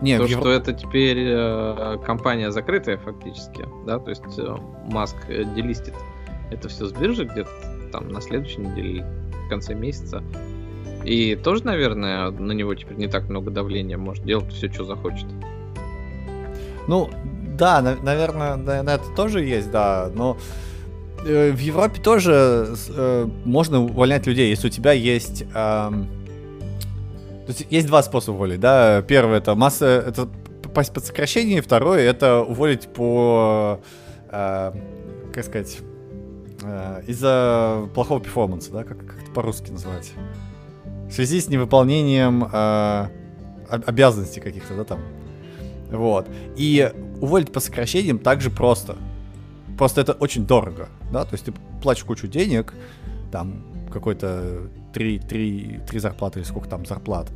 Не, то, Евро- что это теперь э, компания закрытая фактически, да, то есть э, Маск делистит это все с биржи где-то там на следующей неделе, в конце месяца. И тоже, наверное, на него теперь не так много давления, может делать все, что захочет. Ну, да, на- наверное, на, это тоже есть, да, но э, в Европе тоже э, можно увольнять людей, если у тебя есть... эм, то есть есть два способа уволить, да. Первый это масса, это попасть под сокращение, и второй это уволить по, э, как сказать, э, из-за плохого перформанса, да, как, как это по-русски называть? В связи с невыполнением э, об- обязанностей каких-то, да, там. Вот. И уволить по сокращениям также просто. Просто это очень дорого, да, то есть ты платишь кучу денег, там какой-то три, три, три зарплаты или сколько там зарплат,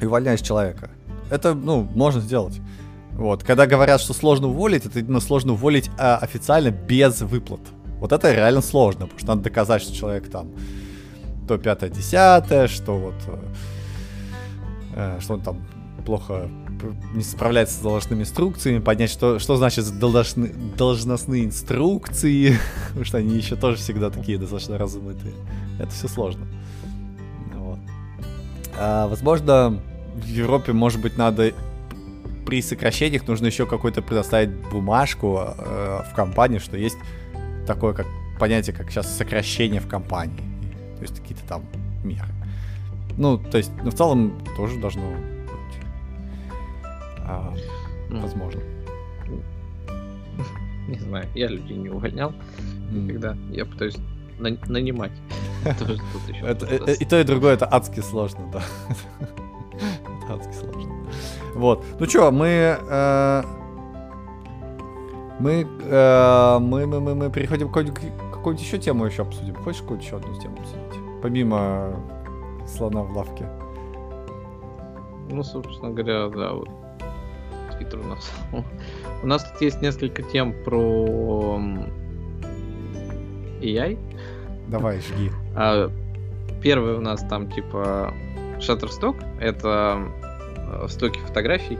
и увольняешь человека. Это, ну, можно сделать. Вот. Когда говорят, что сложно уволить, это именно сложно уволить а, официально без выплат. Вот это реально сложно, потому что надо доказать, что человек там то пятое, десятое, что вот э, что он там плохо не справляется с должностными инструкциями, понять, что, что значит должны, должностные инструкции, *laughs* потому что они еще тоже всегда такие достаточно размытые. Это все сложно. Вот. А, возможно, в Европе, может быть, надо при сокращениях нужно еще какой-то предоставить бумажку э, в компании, что есть такое как понятие, как сейчас сокращение в компании. То есть какие-то там меры. Ну, то есть, ну, в целом тоже должно быть а, Ну, возможно. *laughs* Не знаю, я людей не увольнял никогда. Я пытаюсь на- нанимать. Э, и то, и другое это адски сложно, да. Это адски сложно. Вот. Ну чё, мы... э, Мы, э, мы, мы, мы, мы переходим к какой-нибудь, еще тему еще обсудим? Хочешь какую-нибудь еще одну тему обсудить? Помимо слона в лавке. Ну, собственно говоря, да, вот Твиттер у нас. *laughs* У нас тут есть несколько тем про AI. Давай, жги. А, первый у нас там типа Shutterstock. Это э, стоки фотографий,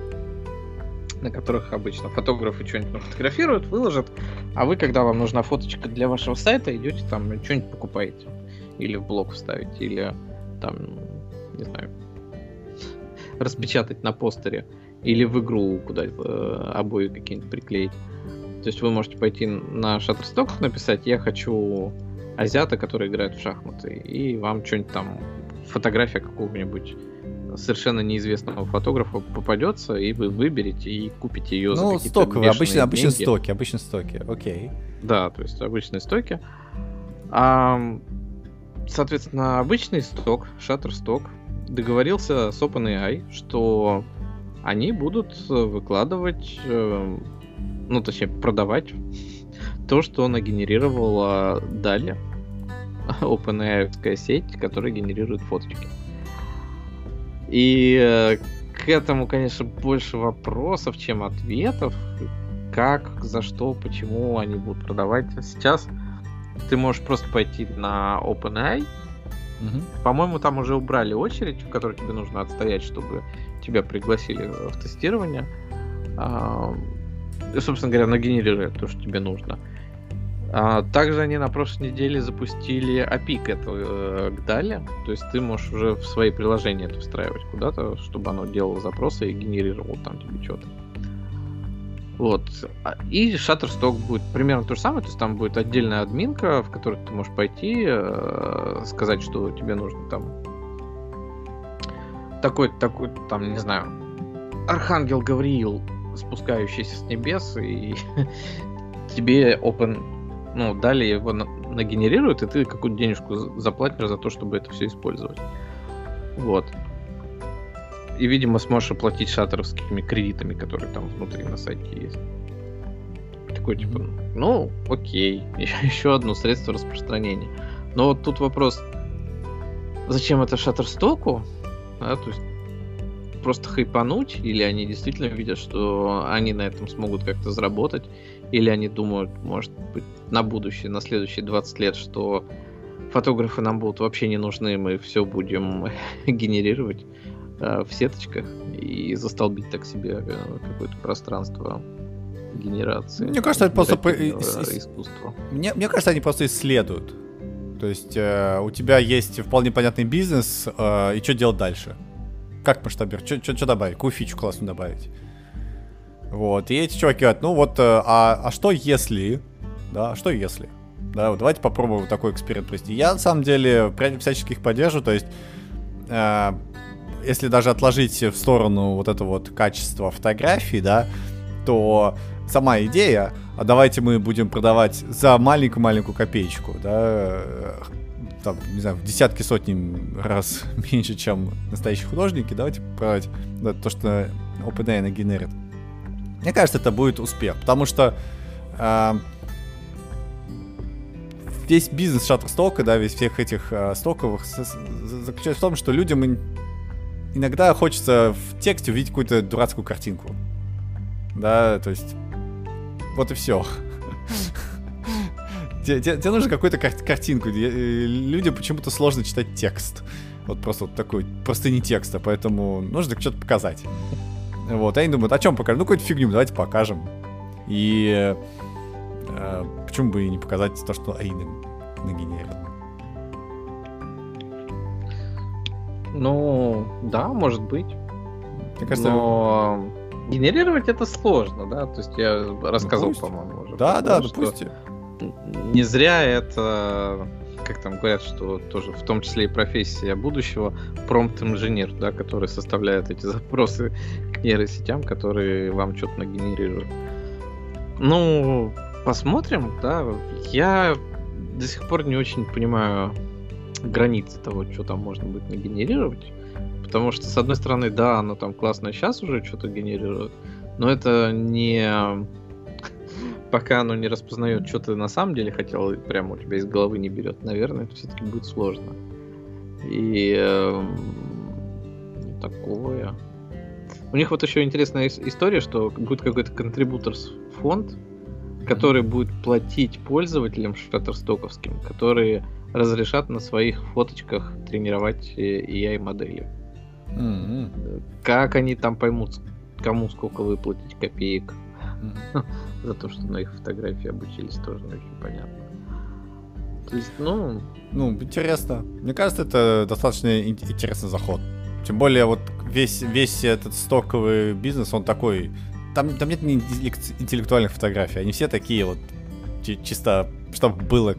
на которых обычно фотографы что-нибудь фотографируют, выложат, а вы, когда вам нужна фоточка для вашего сайта, идете там что-нибудь покупаете. Или в блог вставить, или там, не знаю, распечатать на постере, или в игру куда э, обои какие-нибудь приклеить. То есть вы можете пойти на Shutterstock, написать «Я хочу азиата, который играет в шахматы», и вам что-нибудь там, фотография какого-нибудь совершенно неизвестного фотографа попадется, и вы выберете и купите ее ну, за стоковые, обычно, обычно деньги. стоки, обычно стоки, окей. Да, то есть обычные стоки. А, соответственно, обычный сток, Shutterstock, договорился с OpenAI, что они будут выкладывать, э, ну, точнее, продавать *laughs* то, что нагенерировала далее *laughs* OpenAI сеть, которая генерирует фоточки. И э, к этому, конечно, больше вопросов, чем ответов. Как, за что, почему они будут продавать. Сейчас ты можешь просто пойти на OpenAI. Мгм. По-моему, там уже убрали очередь, в которой тебе нужно отстоять, чтобы тебя пригласили в тестирование. А, собственно говоря, нагенерирует то, что тебе нужно. А, также они на прошлой неделе запустили API к, этого, э, к DALI, то есть ты можешь уже в свои приложения это встраивать куда-то, чтобы оно делало запросы и генерировало там тебе что-то. Вот. А- И Shutterstock будет примерно то же самое, то есть там будет отдельная админка, в которой ты можешь пойти, э, сказать, что тебе нужно там такой, такой, там, не знаю, Архангел Гавриил, спускающийся с небес, и *laughs* тебе Open, ну, далее его на- нагенерирует, и ты какую-то денежку за- заплатишь за то, чтобы это все использовать. Вот. И, видимо, сможешь оплатить шаттеровскими кредитами, которые там внутри на сайте есть. Такой, типа, ну, окей, *laughs* еще, еще одно средство распространения. Но вот тут вопрос, зачем это шаттерстоку? Да, то есть просто хайпануть, или они действительно видят, что они на этом смогут как-то заработать, или они думают, может быть, на будущее, на следующие 20 лет, что фотографы нам будут вообще не нужны, мы все будем *laughs* генерировать в сеточках и застолбить так себе э, какое-то пространство генерации. Мне кажется, это просто по- искусства. Мне, мне кажется, они просто исследуют. То есть э, у тебя есть вполне понятный бизнес, э, и что делать дальше? Как масштабировать? Что добавить? Какую фичу классную добавить? Вот, и эти чуваки говорят, ну вот, э, а, а что если, да, а что если? Да, вот давайте попробуем вот такой эксперимент провести. Я, на самом деле, всячески их поддерживаю, то есть, э, если даже отложить в сторону вот это вот качество фотографий, да, то сама идея, а давайте мы будем продавать за маленькую-маленькую копеечку, да, э, там, не знаю, в десятки, сотни раз *laughs* меньше, чем настоящие художники, давайте продавать да, то, что OpenAI нагенерит. Мне кажется, это будет успех, потому что э, весь бизнес Shutterstock, да, весь всех этих э, стоковых заключается в том, что людям иногда хочется в тексте увидеть какую-то дурацкую картинку. Да, то есть вот и все. *laughs* Тебе, нужно какую-то кар- картинку. Э, Людям почему-то сложно читать текст. Вот просто вот такой, просто не текста, поэтому нужно что-то показать. Вот, а они думают, о чем покажем? Ну, какую-то фигню, давайте покажем. И э, почему бы и не показать то, что Аина нагенерит? Ну, да, может быть. Мне кажется, Но генерировать это сложно, да? То есть я рассказывал, пусть. по-моему, уже. да, да, допустим. Не зря это, как там говорят, что тоже в том числе и профессия будущего, промпт-инженер, да, который составляет эти запросы к нейросетям, которые вам что-то нагенерируют. Ну, посмотрим, да. Я до сих пор не очень понимаю границы того, что там можно будет нагенерировать. Потому что, с одной стороны, да, оно там классно сейчас уже что-то генерирует, но это не *laughs* пока оно не распознает, что ты на самом деле хотел, и прямо у тебя из головы не берет, наверное, это все-таки будет сложно. И э, такое. У них вот еще интересная история, что будет какой-то контрибуторс фонд, который будет платить пользователям шаттерстоковским, которые разрешат на своих фоточках тренировать AI-модели. Mm-hmm. Как они там поймут, кому сколько выплатить копеек mm-hmm. *laughs* за то, что на их фотографии обучились, тоже не очень понятно. То есть, ну... Ну, интересно. Мне кажется, это достаточно интересный заход. Тем более, вот весь, весь этот стоковый бизнес, он такой... Там, там нет интеллектуальных фотографий, они все такие вот чисто, чтобы было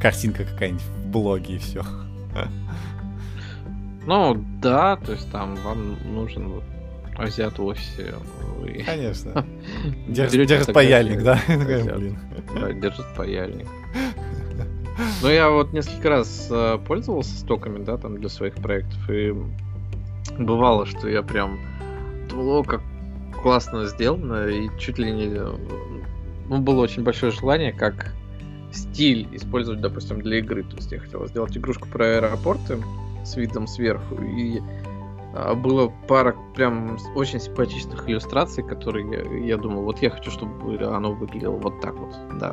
картинка какая-нибудь в блоге и все. *laughs* Ну, да, то есть там вам нужен вот азиат в офисе. Вы... *laughs* Конечно. *laughs* Держит, держит паяльник, да? Блин. Да, держит паяльник. Ну, я вот несколько раз э, пользовался стоками, да, там для своих проектов, и бывало, что я прям думал, как классно сделано, и чуть ли не... Ну, было очень большое желание, как стиль использовать, допустим, для игры. То есть я хотел сделать игрушку про аэропорты с видом сверху, и а, было пара прям очень симпатичных иллюстраций, которые я, я думал, вот я хочу, чтобы оно выглядело вот так вот, да.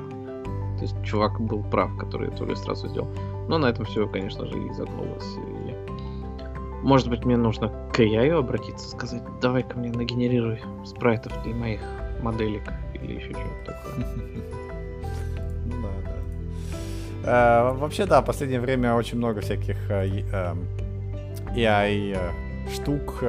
То есть чувак был прав, который эту иллюстрацию сделал. Но на этом все, конечно же, и загнулось. И... Может быть, мне нужно к AI обратиться, сказать, давай ко мне нагенерируй спрайтов для моих моделек или еще что-то такое. *laughs* Э, вообще, да, в последнее время очень много всяких э, э, AI штук,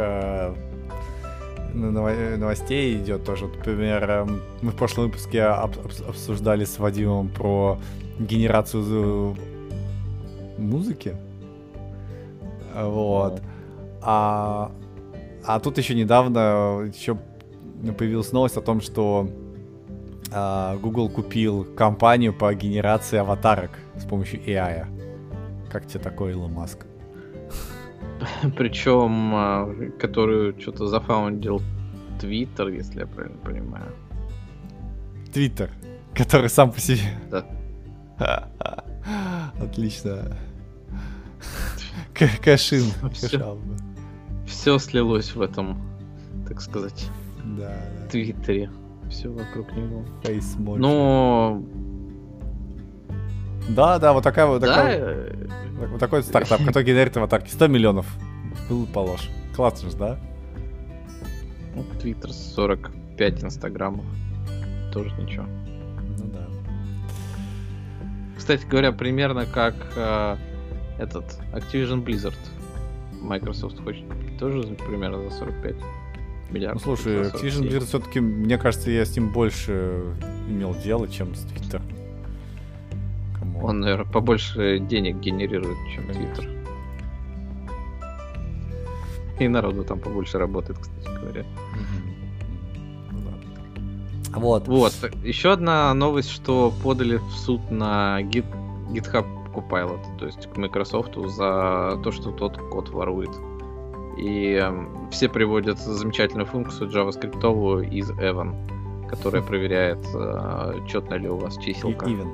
новостей идет тоже. Например, мы в прошлом выпуске обсуждали с Вадимом про генерацию музыки. Вот. А, а тут еще недавно еще появилась новость о том, что Google купил компанию по генерации аватарок с помощью AI. Как тебе такой, Илон Маск? *laughs* Причем, а, которую что-то зафаундил Твиттер, если я правильно понимаю. Твиттер, который сам по себе. Да. *laughs* Отлично. *laughs* Кашин. Все слилось в этом, так сказать, да, Твиттере все вокруг него. Face Но... Да, да, вот такая вот такая, э, вот такой стартап, который генерит аватарки. 100 миллионов. Был положь. Классно же, да? Ну, Твиттер 45 инстаграмов. Тоже ничего. Ну да. Кстати говоря, примерно как э, этот Activision Blizzard. Microsoft хочет тоже примерно за 45 миллиардов. Ну слушай, Activision Blizzard все-таки, мне кажется, я с ним больше имел дело, чем с Twitter. Он, наверное, побольше денег генерирует, чем Twitter. И народу там побольше работает, кстати говоря. Ну вот. Вот. Еще одна новость, что подали в суд на Git, GitHub Copilot, то есть к Microsoft за то, что тот код ворует. И э, все приводят замечательную функцию JavaScript из Evan, которая проверяет, э, четно ли у вас чиселка. Even.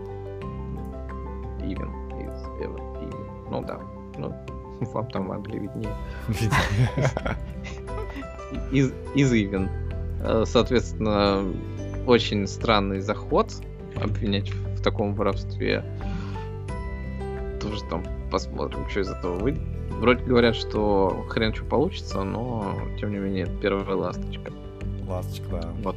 Even. Из Evan. Even. Ну да. Ну, *laughs* вам там в Англии виднее. *laughs* из, из Even. Э, соответственно, очень странный заход обвинять в таком воровстве. Тоже там посмотрим, что из этого выйдет. Вроде говорят, что хрен что получится, но тем не менее это первая ласточка. Ласточка, да. Вот.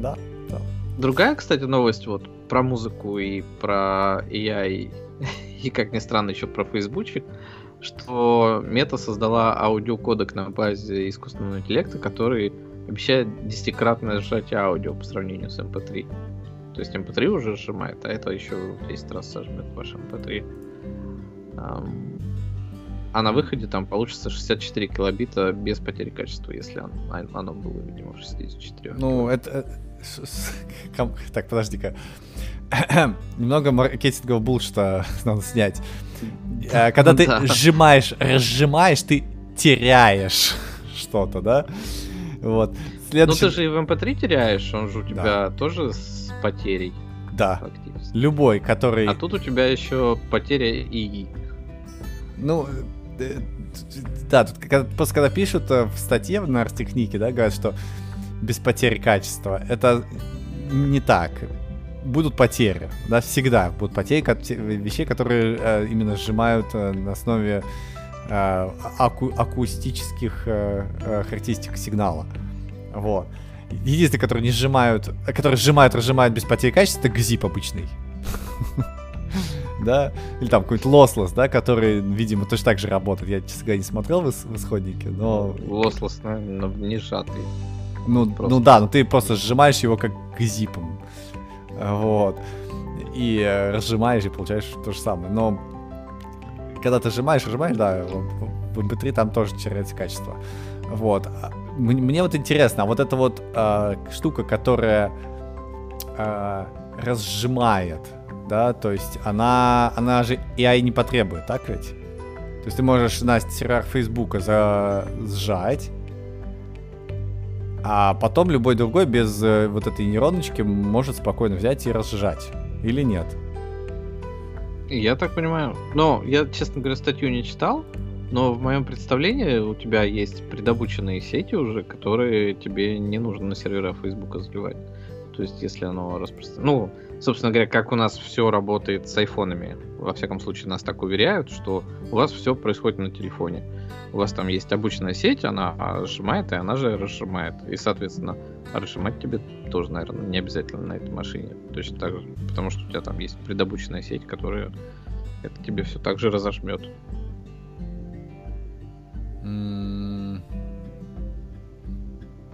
Да, да. Другая, кстати, новость вот про музыку и про AI, *laughs* и, как ни странно, еще про фейсбучик, что Мета создала аудиокодек на базе искусственного интеллекта, который обещает десятикратное сжатие аудио по сравнению с MP3. Эм То есть MP3 эм уже сжимает, а это еще в 10 раз сожмет ваш MP3. Um, а на выходе там получится 64 килобита без потери качества, если оно, оно было, видимо, в 64. Ну, это... Э, так, подожди-ка. *coughs* Немного маркетингового булшта *laughs* надо снять. Э, когда ты *laughs* сжимаешь, разжимаешь, ты теряешь *laughs* что-то, да? Вот. Следующий... Ну ты же и в MP3 теряешь, он же у тебя тоже потерей. Да. Фактически. Любой, который... А тут у тебя еще потеря и... Ну, да, тут просто когда пишут э, в статье на Артехнике, да, говорят, что без потери качества. Это не так. Будут потери, да, всегда будут потери вещей, которые э, именно сжимают э, на основе аку акустических характеристик сигнала. Вот. Единственный, который не сжимают, который сжимают, разжимают без потери качества, это гзип обычный. *laughs* да, или там какой-нибудь Lossless, да, который, видимо, точно так же работает. Я, честно говоря, не смотрел в, в исходнике, но... Lossless, но не сжатый. Ну, просто. ну да, ну ты просто сжимаешь его как зипом. Вот. И э, разжимаешь и получаешь то же самое. Но когда ты сжимаешь, сжимаешь, да, в MP3 там тоже теряется качество. Вот. А, мне, мне вот интересно, а вот эта вот э, штука, которая э, разжимает, да, то есть она, она же AI не потребует, так ведь? То есть ты можешь на серверах Фейсбука за... сжать, а потом любой другой без э, вот этой нейроночки может спокойно взять и разжать. Или нет? Я так понимаю. Но я, честно говоря, статью не читал, но в моем представлении у тебя есть предобученные сети уже, которые тебе не нужно на сервера Фейсбука заливать. То есть, если оно распространено... Ну, собственно говоря, как у нас все работает с айфонами. Во всяком случае, нас так уверяют, что у вас все происходит на телефоне. У вас там есть обычная сеть, она сжимает, и она же разжимает. И, соответственно, разжимать тебе тоже, наверное, не обязательно на этой машине. Точно так же. Потому что у тебя там есть предобученная сеть, которая это тебе все так же разожмет.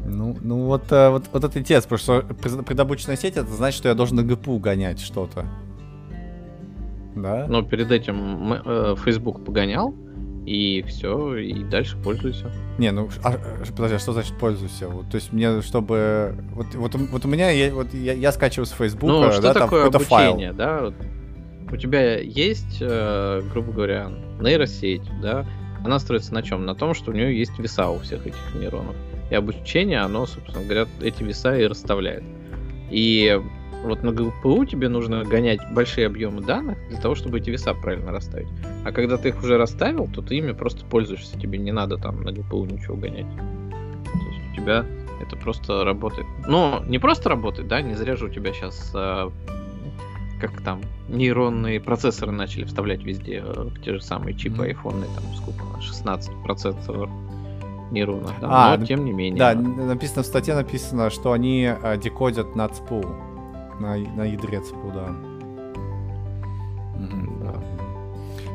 Ну, ну вот, э, вот, вот это интересно, потому что предобученная сеть, это значит, что я должен на ГПУ гонять что-то. Да? Но перед этим э, Facebook погонял, и все, и дальше пользуйся. Не, ну, а, э, подожди, а что значит пользуйся? Вот, то есть мне, чтобы... Вот, вот, вот у меня, я, вот, я, я скачиваю с Facebook, ну, что да, такое там обучение, файл. да? Вот, у тебя есть, э, грубо говоря, нейросеть, да? Она строится на чем? На том, что у нее есть веса у всех этих нейронов. И обучение, оно, собственно говоря, эти веса и расставляет. И вот на ГПУ тебе нужно гонять большие объемы данных для того, чтобы эти веса правильно расставить. А когда ты их уже расставил, то ты ими просто пользуешься. Тебе не надо там на ГПУ ничего гонять. То есть у тебя это просто работает. Ну, не просто работает, да, не зря же у тебя сейчас а, как там нейронные процессоры начали вставлять везде э, те же самые чипы mm-hmm. айфонные, там сколько, 16 процессоров нейронов, да, а, но тем не менее. Да, написано в статье написано, что они а, декодят на ЦПУ, на, на ядре ЦПУ, да. да.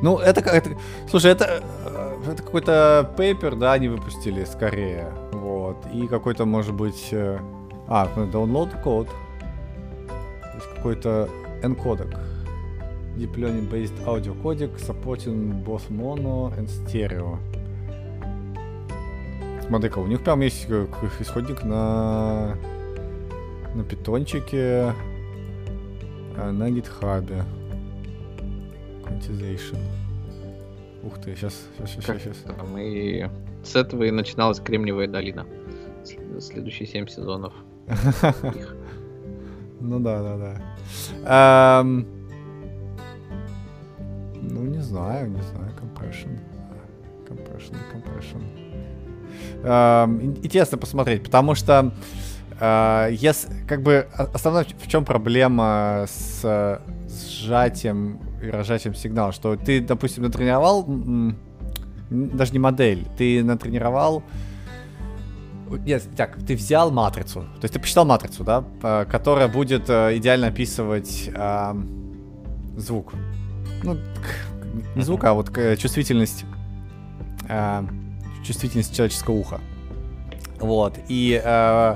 Ну, это, это слушай, это, э, это какой-то пейпер, да, они выпустили скорее, вот, и какой-то, может быть, э, а, download код, то есть какой-то encodec, deep learning based audio codec supporting both mono and stereo. Смотри-ка, у них прям есть э, исходник на на питончике, а на гитхабе. Quantization. Ух ты, сейчас, сейчас, сейчас, сейчас. Там и с этого и начиналась Кремниевая долина. Следующие семь сезонов. Ну да, да, да. Ну, не знаю, не знаю. Compression. Compression, compression интересно посмотреть, потому что э, если, как бы основная в чем проблема с сжатием и разжатием сигнала, что ты, допустим, натренировал даже не модель, ты натренировал нет, так, ты взял матрицу, то есть ты посчитал матрицу, да, которая будет э, идеально описывать э, звук. Ну, не звук, а вот чувствительность э, чувствительность человеческого уха. Вот. И, э,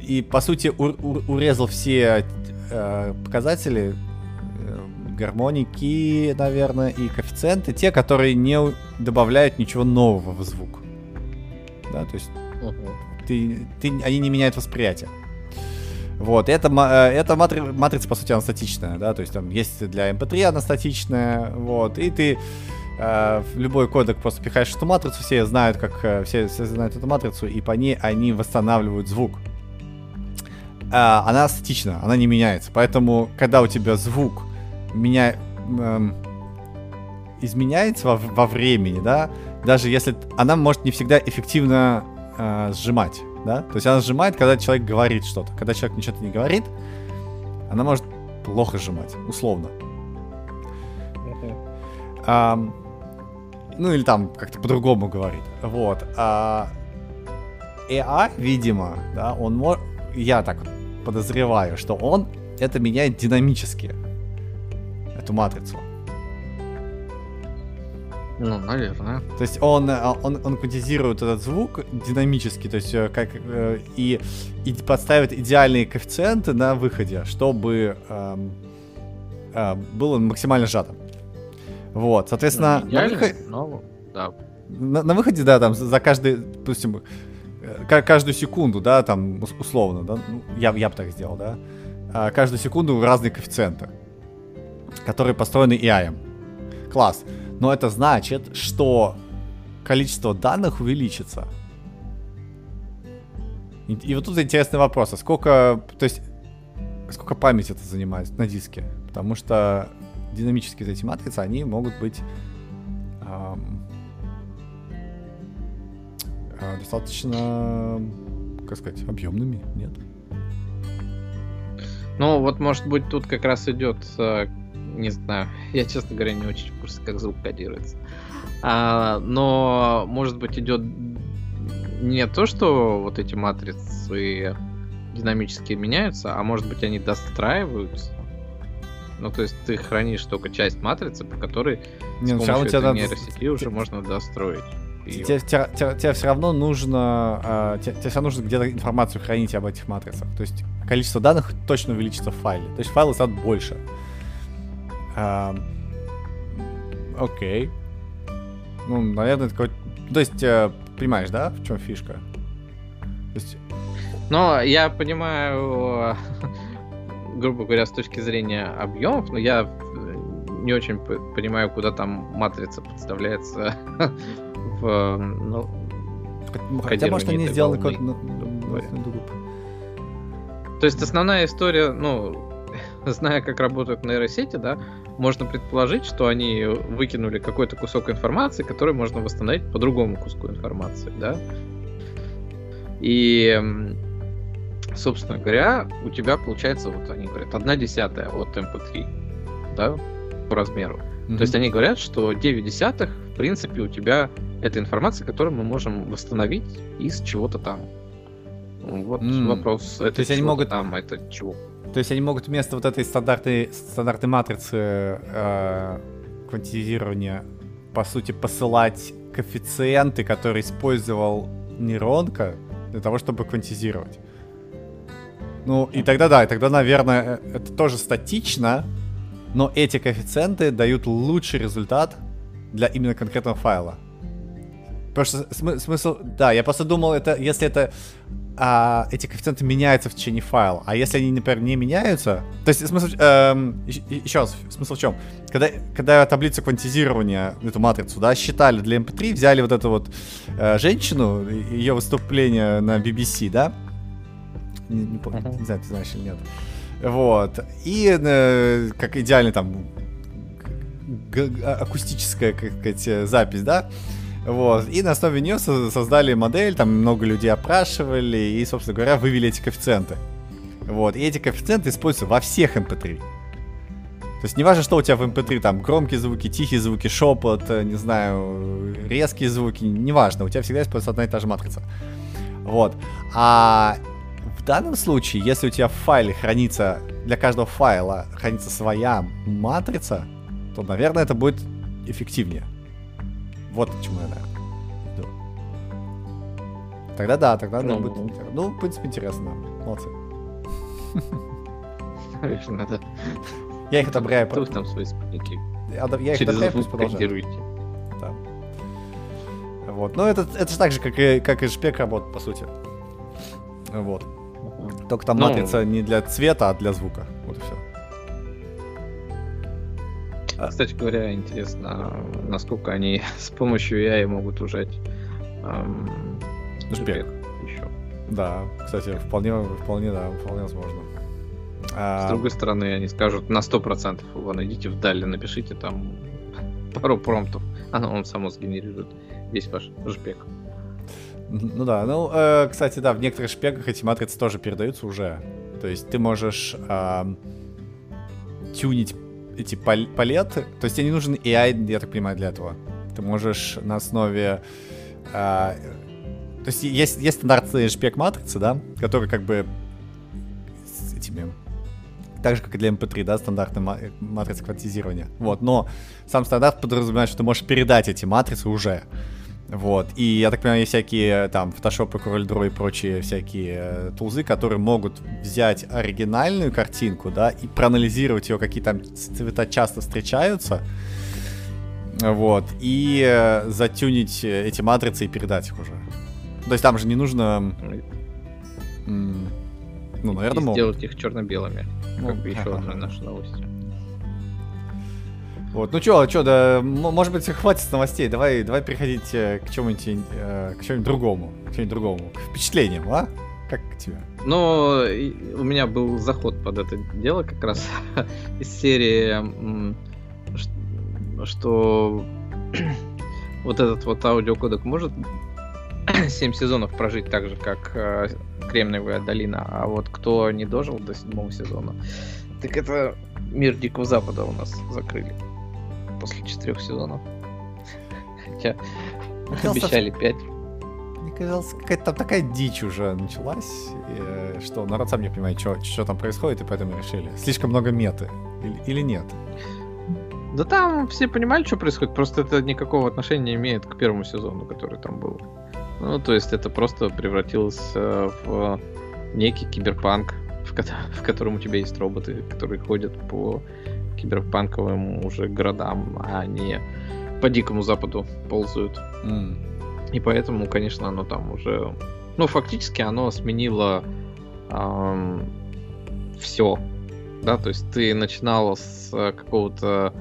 и по сути, ур, ур, урезал все э, показатели э, гармоники, наверное, и коэффициенты, те, которые не добавляют ничего нового в звук. Да, то есть ты, ты, они не меняют восприятие. Вот, это, э, это матри, матрица, по сути, она статичная, да, то есть там есть для MP3 эм она статичная, вот, и ты э, в любой кодек просто пихаешь эту матрицу, все знают, как э, все, все знают эту матрицу, и по ней они восстанавливают звук. а, она статична, она не меняется. Поэтому, когда у тебя звук меня, эм, изменяется во, во времени, да, даже если она может не всегда эффективно э, сжимать, да, то есть она сжимает, когда человек говорит что-то. Когда человек ничего не говорит, она может плохо сжимать, условно. А, ну или там как-то по-другому говорит. Вот. А AI, видимо, да, он может... Я так подозреваю, что он это меняет динамически. Эту матрицу. Ну, наверное. То есть он, э, он, он квантизирует этот звук динамически, то есть э, как э, и, и подставит идеальные коэффициенты на выходе, чтобы эм, э, было максимально сжато. Вот, соответственно, ну, на, выход... но, да. на, на выходе, да, там за каждый, допустим, э, каждую секунду, да, там условно, да, ну, я, я бы так сделал, да, а каждую секунду разные коэффициенты, которые построены AI. Класс. Но это значит, что количество данных увеличится. И, и вот тут интересный вопрос, а сколько, то есть, сколько памяти это занимает на диске? Потому что динамические эти матрицы, они могут быть эм, э, достаточно, как сказать, объемными, нет? Ну, вот, может быть, тут как раз идет э, не знаю. *laughs* Я, честно говоря, не очень в курсе, как звук кодируется. А, но, может быть, идет не то, что вот эти матрицы динамически меняются, а может быть, они достраиваются. Ну, то есть ты хранишь только часть матрицы, по которой не, с ну, помощью этой нейросети надо... уже можно достроить. Тебе, тебе, тебе, тебе все равно нужно, э, тебе, тебе все равно нужно где-то информацию хранить об этих матрицах. То есть количество данных точно увеличится в файле. То есть файлы станут больше. окей. Ну, наверное, такой... То есть, э, понимаешь, да, в чем фишка? То есть... Но я понимаю, *laughs* грубо говоря, с точки зрения объемов, но я не очень понимаю, куда там матрица подставляется *laughs* в, ну, Хотя, может, они сделаны как... То есть основная история, ну, *laughs* зная, как работают нейросети, да, можно предположить, что они выкинули какой-то кусок информации, который можно восстановить по другому куску информации, да. И, собственно говоря, у тебя получается, вот они говорят, одна десятая от MP3, да, по размеру. Mm-hmm. То есть они говорят, что 9 десятых, в принципе, у тебя это информация, которую мы можем восстановить из чего-то там. Вот mm. вопрос. Это То есть они могут там, это чего? То есть они могут вместо вот этой стандартной, стандартной матрицы э, квантизирования, по сути, посылать коэффициенты, которые использовал нейронка для того, чтобы квантизировать. Ну, и тогда да, и тогда, наверное, э, это тоже статично, но эти коэффициенты дают лучший результат для именно конкретного файла. Потому что смы- смысл... Да, я просто думал, это если это а, эти коэффициенты меняются в течение файла. А если они, например, не меняются... То есть смысл... Эм, еще раз, смысл в чем? Когда, когда таблицу квантизирования, эту матрицу, да, считали для MP3, взяли вот эту вот э, женщину, ее выступление на BBC, да? Не, не, uh-huh. не знаю, ты знаешь или нет. Вот. И э, как идеальный там акустическая, как сказать, запись, да? Вот. И на основе нее создали модель, там много людей опрашивали и, собственно говоря, вывели эти коэффициенты. Вот. И эти коэффициенты используются во всех MP3. Эм То есть не важно, что у тебя в MP3, эм там громкие звуки, тихие звуки, шепот, э, не знаю, резкие звуки, неважно, у тебя всегда используется одна и та же матрица. Вот. А данном случае, если у тебя в файле хранится, для каждого файла хранится своя матрица, то, наверное, это будет эффективнее. Вот к чему я, иду. Тогда да, тогда ну, будет интересно. Ну, в принципе, интересно. Молодцы. Надо. Я их одобряю. Вдруг там свои спутники. Я, их одобряю, пусть продолжают. Да. Вот. Но это, это же так же, как и, как и шпек работает, по сути. Вот. Только там ну, матрица не для цвета, а для звука. Вот и все. А, кстати говоря, интересно, насколько они *laughs* с помощью AI могут ужать эм, успех еще. Да, кстати, вполне, вполне, да, вполне возможно. А... С другой стороны, они скажут на 100% его найдите вдали, напишите там *laughs* пару промптов, оно он само сгенерирует весь ваш жпек. Ну да, ну, э, кстати, да, в некоторых шпеках эти матрицы тоже передаются уже. То есть ты можешь э, тюнить эти пал палеты. То есть тебе не нужен AI, я так понимаю, для этого. Ты можешь на основе... Э, то есть есть, есть стандартные шпек матрицы, да, которые как бы с этими так же, как и для MP3, да, стандартная матрица квантизирования. Вот, но сам стандарт подразумевает, что ты можешь передать эти матрицы уже. Вот. И я так понимаю, есть всякие там Photoshop, CorelDRAW и прочие всякие э, тулзы, которые могут взять оригинальную картинку, да, и проанализировать ее, какие там цвета часто встречаются. Вот. И э, затюнить эти матрицы и передать их уже. То есть там же не нужно... Ну, наверное, и могут. сделать их черно-белыми. Ну, как бы еще *laughs* одна наша новость. Вот, ну чё, чё, да, может быть, хватит новостей, давай, давай переходить э, к чему-нибудь, э, к чему-нибудь другому, к чему-нибудь другому, к впечатлениям, а? Как тебе? Ну, у меня был заход под это дело как раз *laughs* из серии, что *clears throat* вот этот вот аудиокодек может *clears throat* 7 сезонов прожить так же, как э, Кремниевая долина, а вот кто не дожил до седьмого сезона, так это мир Дикого Запада у нас закрыли после четырех сезонов. *laughs* Хотя обещали пять. Мне казалось, какая-то там такая дичь уже началась, и, что народ сам не понимает, что, что там происходит, и поэтому решили. Слишком много меты. Или, или нет? Да там все понимали, что происходит, просто это никакого отношения не имеет к первому сезону, который там был. Ну, то есть это просто превратилось э, в некий киберпанк, в, ко- *laughs* в котором у тебя есть роботы, которые ходят по киберпанковым уже городам, а не по дикому западу ползают. Mm. И поэтому, конечно, оно там уже... Ну, фактически оно сменило эм, все. Да, то есть ты начинал с какого-то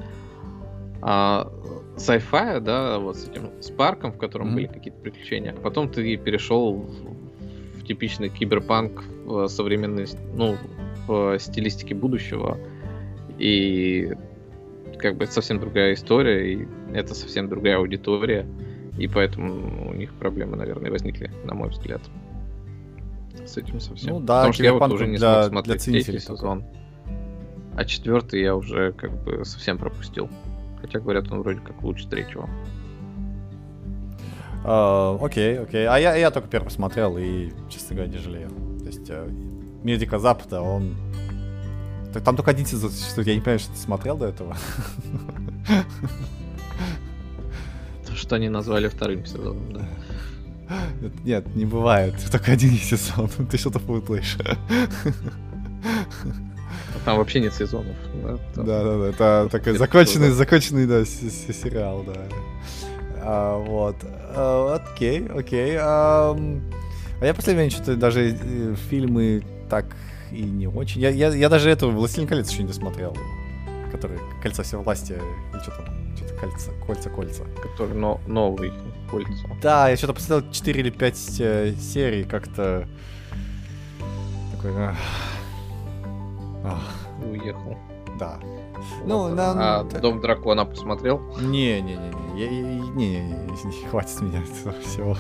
а, sci-fi, да, вот с этим с парком, в котором mm-hmm. были какие-то приключения. Потом ты перешел в, в типичный киберпанк в современной, ну, в стилистике будущего. И как бы это совсем другая история, и это совсем другая аудитория. И поэтому у них проблемы, наверное, возникли, на мой взгляд. С этим совсем. Ну да, Потому что я вот уже не для, смог смотреть третий сезон. А четвертый я уже как бы совсем пропустил. Хотя говорят, он вроде как лучше третьего. Uh, окей, окей. А я, я только первый смотрел и, честно говоря, не жалею. То есть uh, Мир Дикого Запада, он... Там только один сезон существует, я не понимаю, что ты смотрел до этого. Что они назвали вторым сезоном, да. Нет, не бывает. Только один сезон. *laughs* Ты что-то путаешь. Там вообще нет сезонов. Да, да, да, да. Это *laughs* такой законченный, законченный, да, сериал, да. А, вот. А, окей, окей. А, а я последнее что-то даже э, фильмы так и не очень. Я, я, я даже эту «Властелин колец» еще не досмотрел. Который «Кольца все власти» или что там? Что-то кольца, кольца, кольца. Который но, новый кольца. Да, я что-то посмотрел 4 или 5 э, серий, как-то такой... Э, уехал. Да. Ну, на... А Дом дракона посмотрел? Не, не, не, не, я, не, не, не, хватит меня этого всего.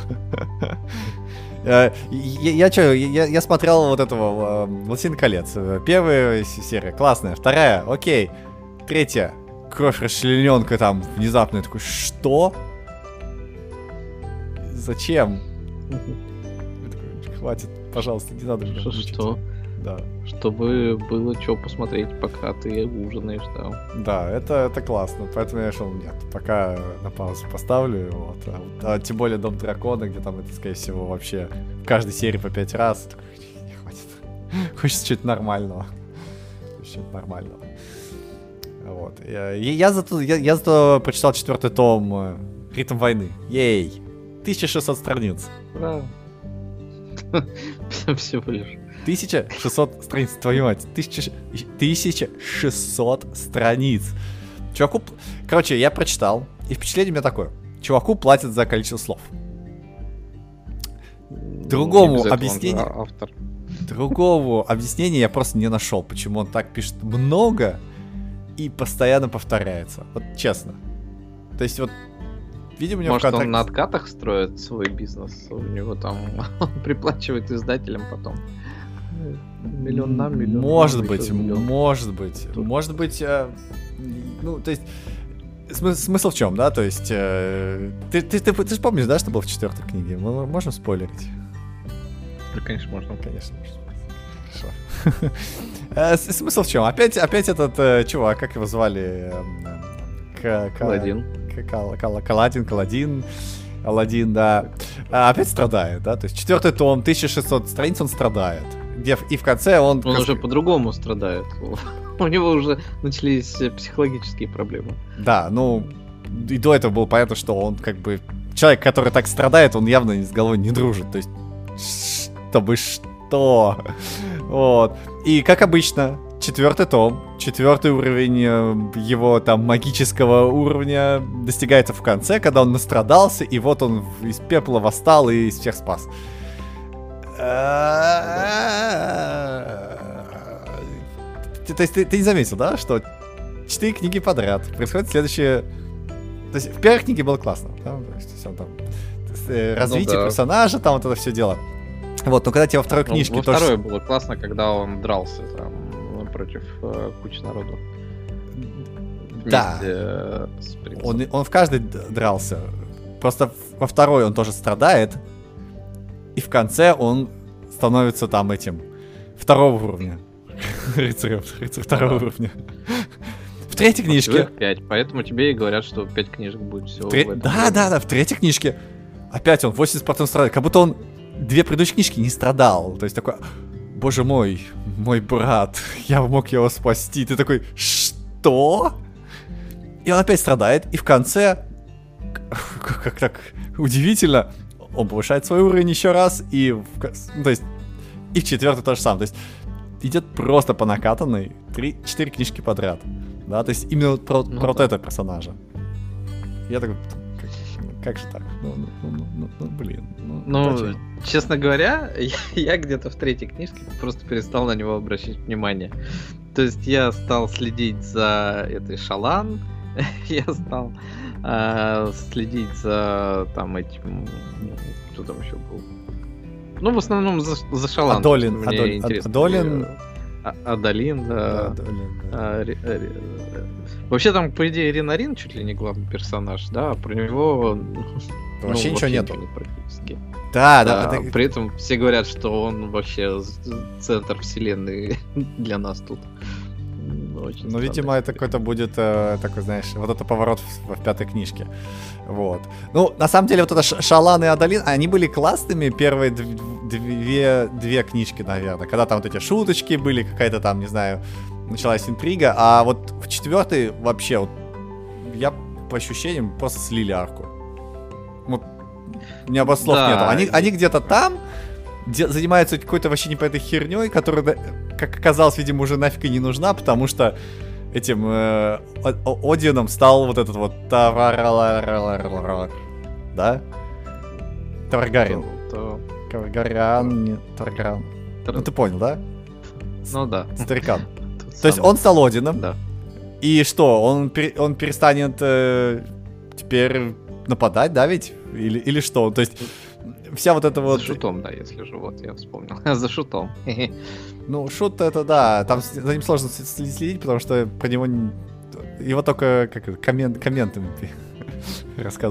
Э, я, я что, я, я смотрел вот этого э, «Властелин колец». Первая серия классная, вторая, окей. Третья, кровь расчлененка там внезапно. Я такой, что? Зачем? Хватит, пожалуйста, не надо. Что? что? Да. Чтобы было что посмотреть, пока ты ужинаешь, да. Да, это, это классно. Поэтому я решил, нет, пока на паузу поставлю. Вот. А, а, тем более Дом Дракона, где там это, скорее всего, вообще в каждой серии по пять раз. Не хватит. *laughs* Хочется чуть нормального. Чуть нормального. Вот. Я, я, зато, я, я зато прочитал четвертый том э, Ритм войны. Ей! 1600 страниц. Ура! *laughs* Всего лишь. 1600 страниц, твою мать. 1600 страниц. Чуваку... Короче, я прочитал, и впечатление у меня такое. Чуваку платят за количество слов. другому этого он объяснению- Автор. Другого объяснения я просто не нашел, почему он так пишет много и постоянно повторяется. Вот честно. То есть вот, видимо, у него Может, он контракте- на откатах строит свой бизнес? У него там *laughs* он приплачивает издателям потом. Миллион нам, миллион. Может нам, быть, миллион. может быть. Тут. Может быть, э, ну, то есть, смы- смысл в чем, да? То есть, э, ты, ты, ты, ты же помнишь, да, что было в четвертой книге? Мы можем спойлерить? Да, конечно, можно. Конечно, можно. Хорошо. *laughs* Э, Смысл в чем? Опять, опять этот э, чувак, как его звали? Эм, э, К- К- Аладдин. К- Кал- Кал- Каладин, Каладин. Аладдин, да. А, опять страдает, да? То есть четвертый том, 1600 страниц, он страдает. Где и в конце он... Он уже по-другому страдает. *laughs* У него уже начались психологические проблемы. Да, ну, и до этого было понятно, что он как бы... Человек, который так страдает, он явно с головой не дружит. То есть, чтобы что? Вот. И как обычно, четвертый том, четвертый уровень э, его там магического уровня достигается в конце, когда он настрадался, и вот он из пепла восстал и всех спас. Ты- То есть ты, ты не заметил, да, что четыре книги подряд происходит следующее... То есть в первой книге было классно, да? То есть всё там, э, развитие да. персонажа, там вот это все дело. Вот, но когда тебе во второй Ну, книжке Во тоже... второй было классно, когда он дрался там ну, против э, кучи народу. Да. Э. Он, он в каждой дрался. Просто во второй он тоже страдает. И в конце он становится там этим второго уровня. *laughs* Рыцарем, рыцарь второго уровня. В третьей книжке. Их пять, поэтому тебе и говорят, что пять книжек будет всего. тре- Да, да, да, в третьей книжке опять он 80% страдает. Как будто он две предыдущие книжки не страдал. То есть такой, боже мой, мой брат, *laughs* я мог его спасти. Ты такой, что? И он опять страдает. И в конце, *laughs* как так удивительно, он повышает свой уровень еще раз. И, в ну, то есть, и в четвертый то же самое. То есть идет просто по накатанной 3-4 книжки подряд. Да, то есть именно вот про, Ну про вот да. этого персонажа. Я такой, как, как же так? Ну, ну, ну, ну, ну, ну, блин. Ну, Ну, зачем? честно говоря, *laughs* я, я где-то в третьей книжке просто перестал на него обращать внимание. То есть я стал следить за этой Шалан, *laughs* я стал э, следить за там этим, ну, кто там еще был. Ну, в основном за, за Шалан. Адолин, мне Адолин, интересно, Адолин. э, А- Адалин, Да, да. да. А, Ри- э, э, Вообще там, по идее, Ринарин чуть ли не главный персонаж, да, а про него ну, *laughs* Вообще ничего нету. нет практически. Да, да, Да, это- При этом все говорят, что он вообще центр вселенной *laughs* для нас тут. М, Очень Ну, видимо, это какой-то будет э, такой, знаешь, вот это поворот в, в пятой книжке. Вот. Ну, на самом деле, вот это Шалан и Адалин, они были классными первые дв- две, две книжки, наверное. Когда там вот эти шуточки были, какая-то там, не знаю, началась интрига. А вот в четвертой вообще, вот, я по ощущениям просто слили арку. Вот, у меня слов Да. нету. Они, они где-то там, занимаются какой-то вообще непонятной херней, которая, как оказалось, видимо, уже нафиг и не нужна, потому что этим э, Одином стал вот этот вот да? Таргарин. Не Таргаран. Ну ты понял, да? Ну да. Старикан. *laughs* То есть он стал Одином, Да. и что, он, он перестанет э, теперь нападать, да ведь? Или, или что? То есть вся вот эта вот... За шутом, да, если же, вот я вспомнил. *laughs* За шутом. *laughs* Ну, шут это да, там за ним сложно следить, потому что про него не- его только как это, коммен- комментами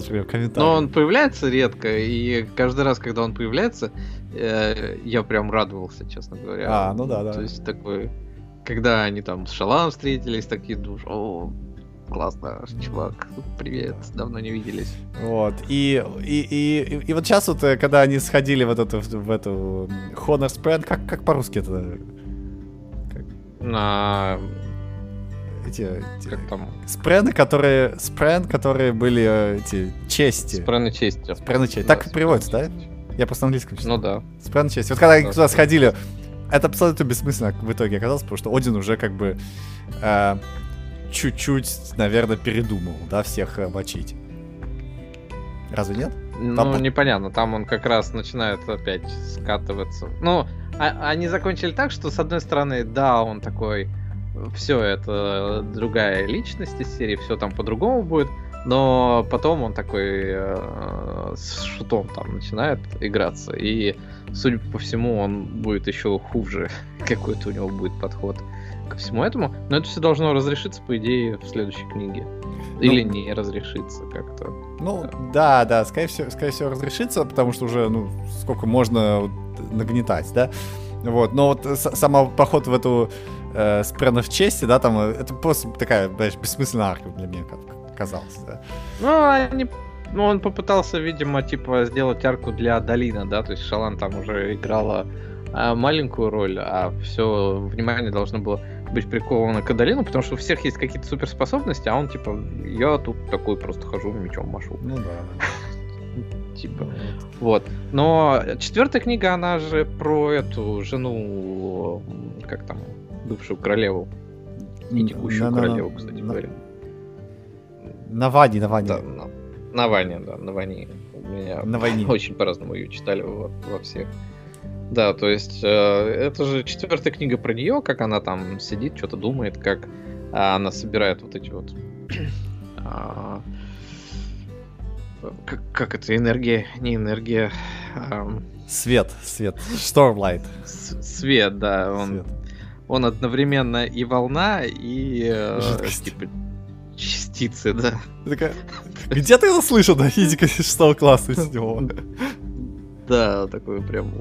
про него, комментарии. Но он появляется редко, и каждый раз, когда он появляется, э, я прям радовался, честно говоря. А, ну да, да. То есть такой, когда они там с Шалам встретились, такие думаешь, о, классно, чувак, привет, давно не виделись. Вот. И, и, и, и, и вот сейчас вот, э, когда они сходили в эту, в эту Honor Spread, как, как по-русски это? На, Эти, эти как там, спрены, которые, спрен, которые были э, эти чести. спрены чести. Спрены чести. Да, Так переводится, да? спрены. Я просто на английском читал. Ну да. Спрен чести. Вот когда они Да, туда сходили, это абсолютно бессмысленно в итоге оказалось, потому что Один уже как бы э, чуть-чуть, наверное, передумал, да, всех мочить. Разве нет? Ну, Там- непонятно, там он как раз начинает опять скатываться. Ну, а- они закончили так, что, с одной стороны, да, он такой, все, это другая личность из серии, все там по-другому будет, но потом он такой э, с шутом там начинает играться, и, судя по всему, он будет еще хуже, *laughs* какой-то у него будет подход ко всему этому, но это все должно разрешиться, по идее, в следующей книге. Или не разрешиться как-то. Ну, да, да, скорее всего, скорее всего разрешится, потому что уже, ну, сколько можно вот нагнетать, да? Вот, но вот с- сам поход в эту э, спрена в чести, да, там, э, это просто такая, знаешь, бессмысленная арка для меня как казалось, да. Ну, они... Ну, он попытался, видимо, типа, сделать арку для Долина, да, то есть Шалан там уже играла а, маленькую роль, а все внимание должно было быть приковано к Адалину, потому что у всех есть какие-то суперспособности, а он, типа, я тут такой просто хожу, мечом машу. Ну да. *laughs* Типа, Вот. Но четвертая книга, она же про эту жену, как там, бывшую королеву. И текущую королеву, кстати говоря. На Ване, на Ване. Да, на, на Ване, да, на Ване. У меня На войне. *laughs* очень по-разному ее читали во, во всех. Да, то есть э, это же четвертая книга про нее, как она там сидит, что-то думает, как а, она собирает вот эти вот... *clears throat* а, как, как это, энергия, не энергия, ам, Свет, свет. Stormlight. с- свет, да, он, Свет. он одновременно и волна, и э, Жидкость. типа частицы, да. Такая, Где ты это слышал, да, физика шестого класса из него? *laughs* Да, такой прям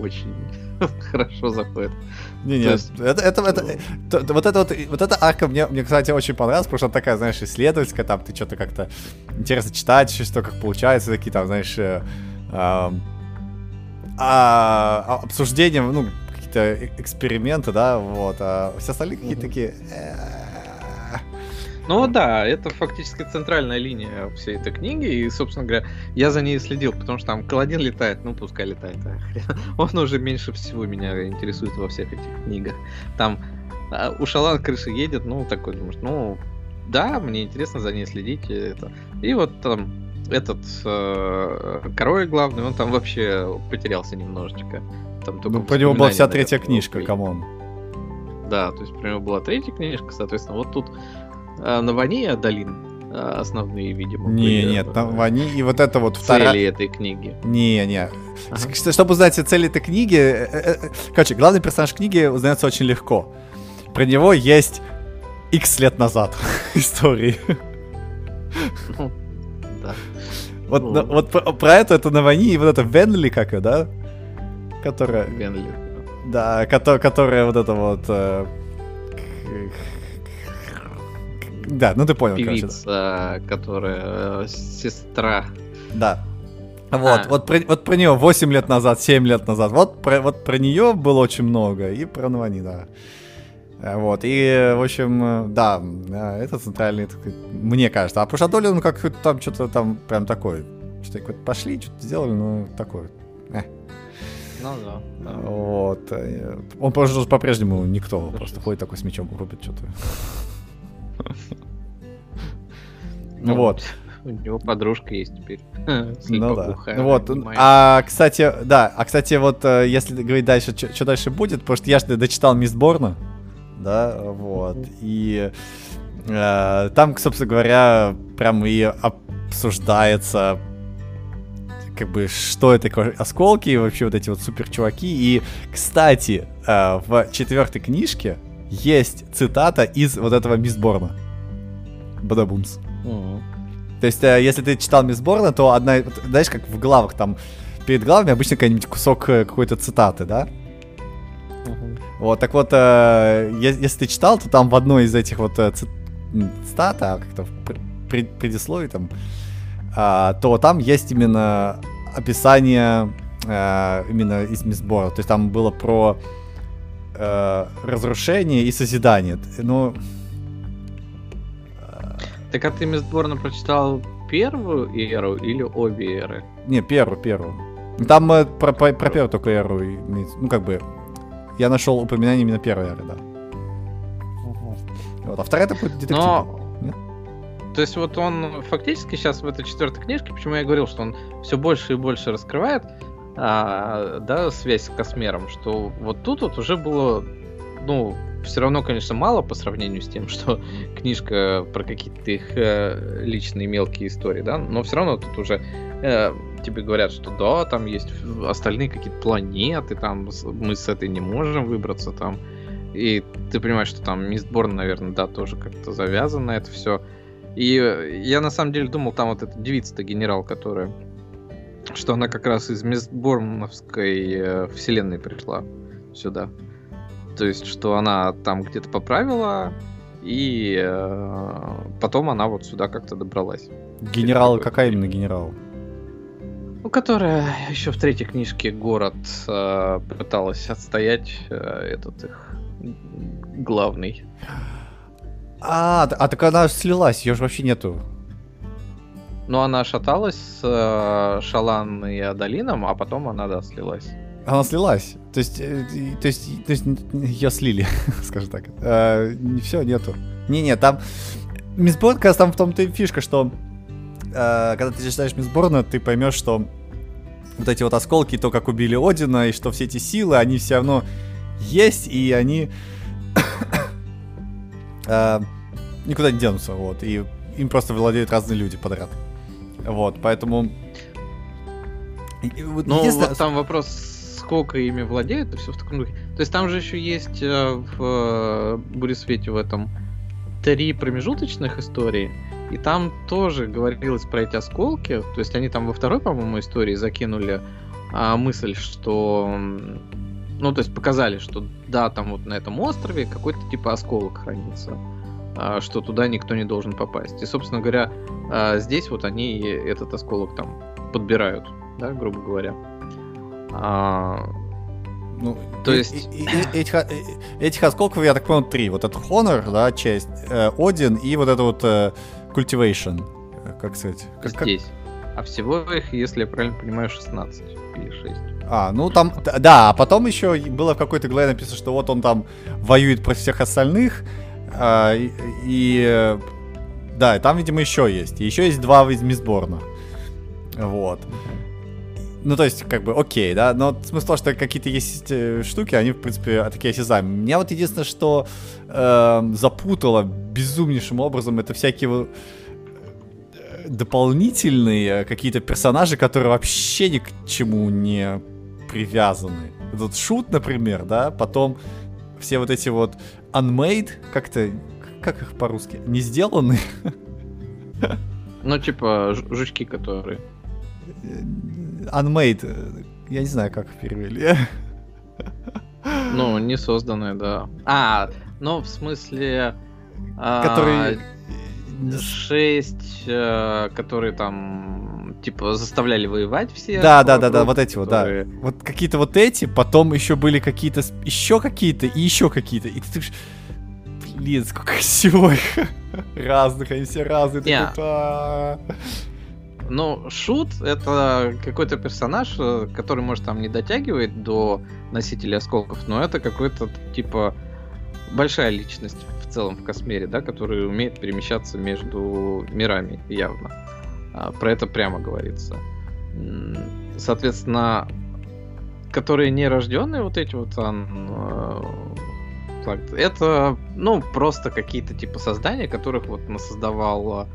очень *laughs* хорошо заходит. Не, не, есть- это, это, это, э, то- то- вот это вот, вот эта арка мне, мне, кстати, очень понравилась, потому что она такая, знаешь, исследовательская, там ты что-то как-то интересно читать, что как получается, такие там, знаешь, э, а, а, обсуждения, ну, какие-то э- эксперименты, да, вот, а все остальные какие-то такие... э, Ну да, это фактически центральная линия всей этой книги, и, собственно говоря, я за ней следил, потому что там Каладин летает, ну пускай летает, а хрен. *laughs* он уже меньше всего меня интересует во всех этих книгах. Там а, у Шалан крыша едет, ну такой думаешь, ну да, мне интересно за ней следить. и Это. И вот там этот э, король главный, он там вообще потерялся немножечко. Там только Ну, про него была вся третья книжка, come on. Да, то есть про него была третья книжка, соответственно, вот тут э, на Ване и Адалин э, основные, видимо, Не, были, нет, э, там они, и вот это вот цели вторая... этой книги. Не, не. Ага. Чтобы узнать цели этой книги, э, э, короче, главный персонаж книги узнается очень легко. Про него есть X лет назад *laughs* истории. Ну, *laughs* да. Вот, Ну. на- вот про, про это, это на войне, и вот это Венли, как ее, да? Которая, Венли. да, кото- которая вот это вот... э, Да, ну ты понял, короче. Певица, которая э, сестра. Да. Вот, А. вот, про, вот про нее 8 лет назад, 7 лет назад. Вот про, вот про нее было очень много. И про Навани, да. Э, Вот, и, в общем, э, да, э, это центральный, такой, мне кажется. А Пушадоли, он как там что-то там прям такой. Что-то какое-то пошли, что-то сделали, ну, такой. Ну да. да. Вот. э, Он просто по-прежнему никто, просто ходит такой с мечом, рубит что-то. Ну, Вот. У него подружка есть теперь. *laughs* Ну да. Слепоглухая, Вот. А, кстати, да, а кстати, вот э, если говорить дальше, что дальше будет, потому что я же дочитал Мистборна, да, вот, и э, там, собственно говоря, прям и обсуждается как бы, что это осколки, и вообще вот эти вот супер чуваки. И, кстати, э, в четвертой книжке есть цитата из вот этого Мистборна. Бадабумс. То есть, э, если ты читал Мисс Борна, то одна, знаешь, как в главах там, перед главами обычно какой-нибудь кусок э, какой-то цитаты, да? Мгм. Вот, так вот, э, если ты читал, то там в одной из этих вот цитат, а как-то в пр- пред- предисловии там, а, то там есть именно описание именно из Мисбора. То есть там было про э, разрушение и созидание. Ну, Так а ты Мистборна прочитал первую эру или обе эры? Не, первую, первую. Там э, про, про, про первую только эру имеется. Ну, как бы, я нашел упоминание именно первой эры, да. Вот, а вторая это будет детектив. Но... Нет? То есть вот он фактически сейчас в этой четвертой книжке, почему я говорил, что он все больше и больше раскрывает, а, да, связь с Космером, что вот тут вот уже было, ну, все равно, конечно, мало по сравнению с тем, *laughs* что книжка про какие-то их э, личные мелкие истории, да, но все равно тут уже э, тебе говорят, что да, там есть остальные какие-то планеты, там мы с этой не можем выбраться, там, и ты понимаешь, что там Мистборн, наверное, да, тоже как-то завязан на это все. И я на самом деле думал, там вот эта девица-то генерал, которая что она как раз из Мистборновской э, вселенной пришла сюда. То есть, что она там где-то поправила, и э, потом она вот сюда как-то добралась. Генерал, какая именно генерал? Ну, которая еще в третьей книжке город э, пыталась отстоять э, этот их главный. А, а так она слилась, ее же вообще нету. Ну, она шаталась с э, Шалан и Адалином, а потом она, да, слилась. Она слилась. То есть, э, то есть, то есть ее слили, *laughs* скажем так. Э, все, нету. Не-не, там... Мисс раз там в том-то и фишка, что э, когда ты читаешь Мисс Борна, ты поймешь, что вот эти вот осколки, то, как убили Одина, и что все эти силы, они все равно есть, и они *coughs* э, никуда не денутся, вот, и им просто владеют разные люди подряд. Вот, поэтому... Ну, вот там вопрос, сколько ими владеют, и все в таком духе. То есть там же еще есть э, в э, Буресвете в этом три промежуточных истории, и там тоже говорилось про эти осколки. То есть они там во второй, по-моему, истории закинули а, мысль, что ну, то есть показали, что да, там вот на этом острове какой-то типа осколок хранится, что туда никто не должен попасть. И, собственно говоря, а, здесь вот они этот осколок там подбирают, да, грубо говоря. А, ну, то есть... И, и, и, этих, этих осколков, я так понял, три. Вот это Honor, да, часть, э, Один и вот это вот э, Cultivation. Как сказать? Как, Здесь. Как... А всего их, если я правильно понимаю, 16 или 6. А, ну там, да, а потом еще было в какой-то главе написано, что вот он там воюет против всех остальных, а, и, и, да, там, видимо, еще есть. Еще есть два из Мисборна. Вот. Ну, то есть, как бы, окей, да, но смысл того, что какие-то есть э, штуки, они, в принципе, такие осязаемые. Меня вот единственное, что э, запутало безумнейшим образом, это всякие э, дополнительные какие-то персонажи, которые вообще ни к чему не привязаны. Тут шут, например, да, потом все вот эти вот unmade, как-то, как их по-русски, не сделаны. Ну, типа, жучки, которые. Unmade, я не знаю, как их перевели. Ну, не созданные, да. А, ну, в смысле... А, которые... Шесть, э, которые там типа заставляли воевать все. Да, да, да, да, вот эти которые... вот, да. Вот какие-то вот эти, потом еще были какие-то, еще какие-то и еще какие-то. И ты блин, сколько всего их *laughs* разных, они все разные. Yeah. Ну, Шут — это какой-то персонаж, э, который, может, там не дотягивает до носителя осколков, но это какой-то, типа, большая личность в целом в Космере, да, который умеет перемещаться между мирами явно. А, про это прямо говорится. Соответственно, которые нерожденные вот эти вот а, так, это, ну, просто какие-то типа создания, которых вот насоздавал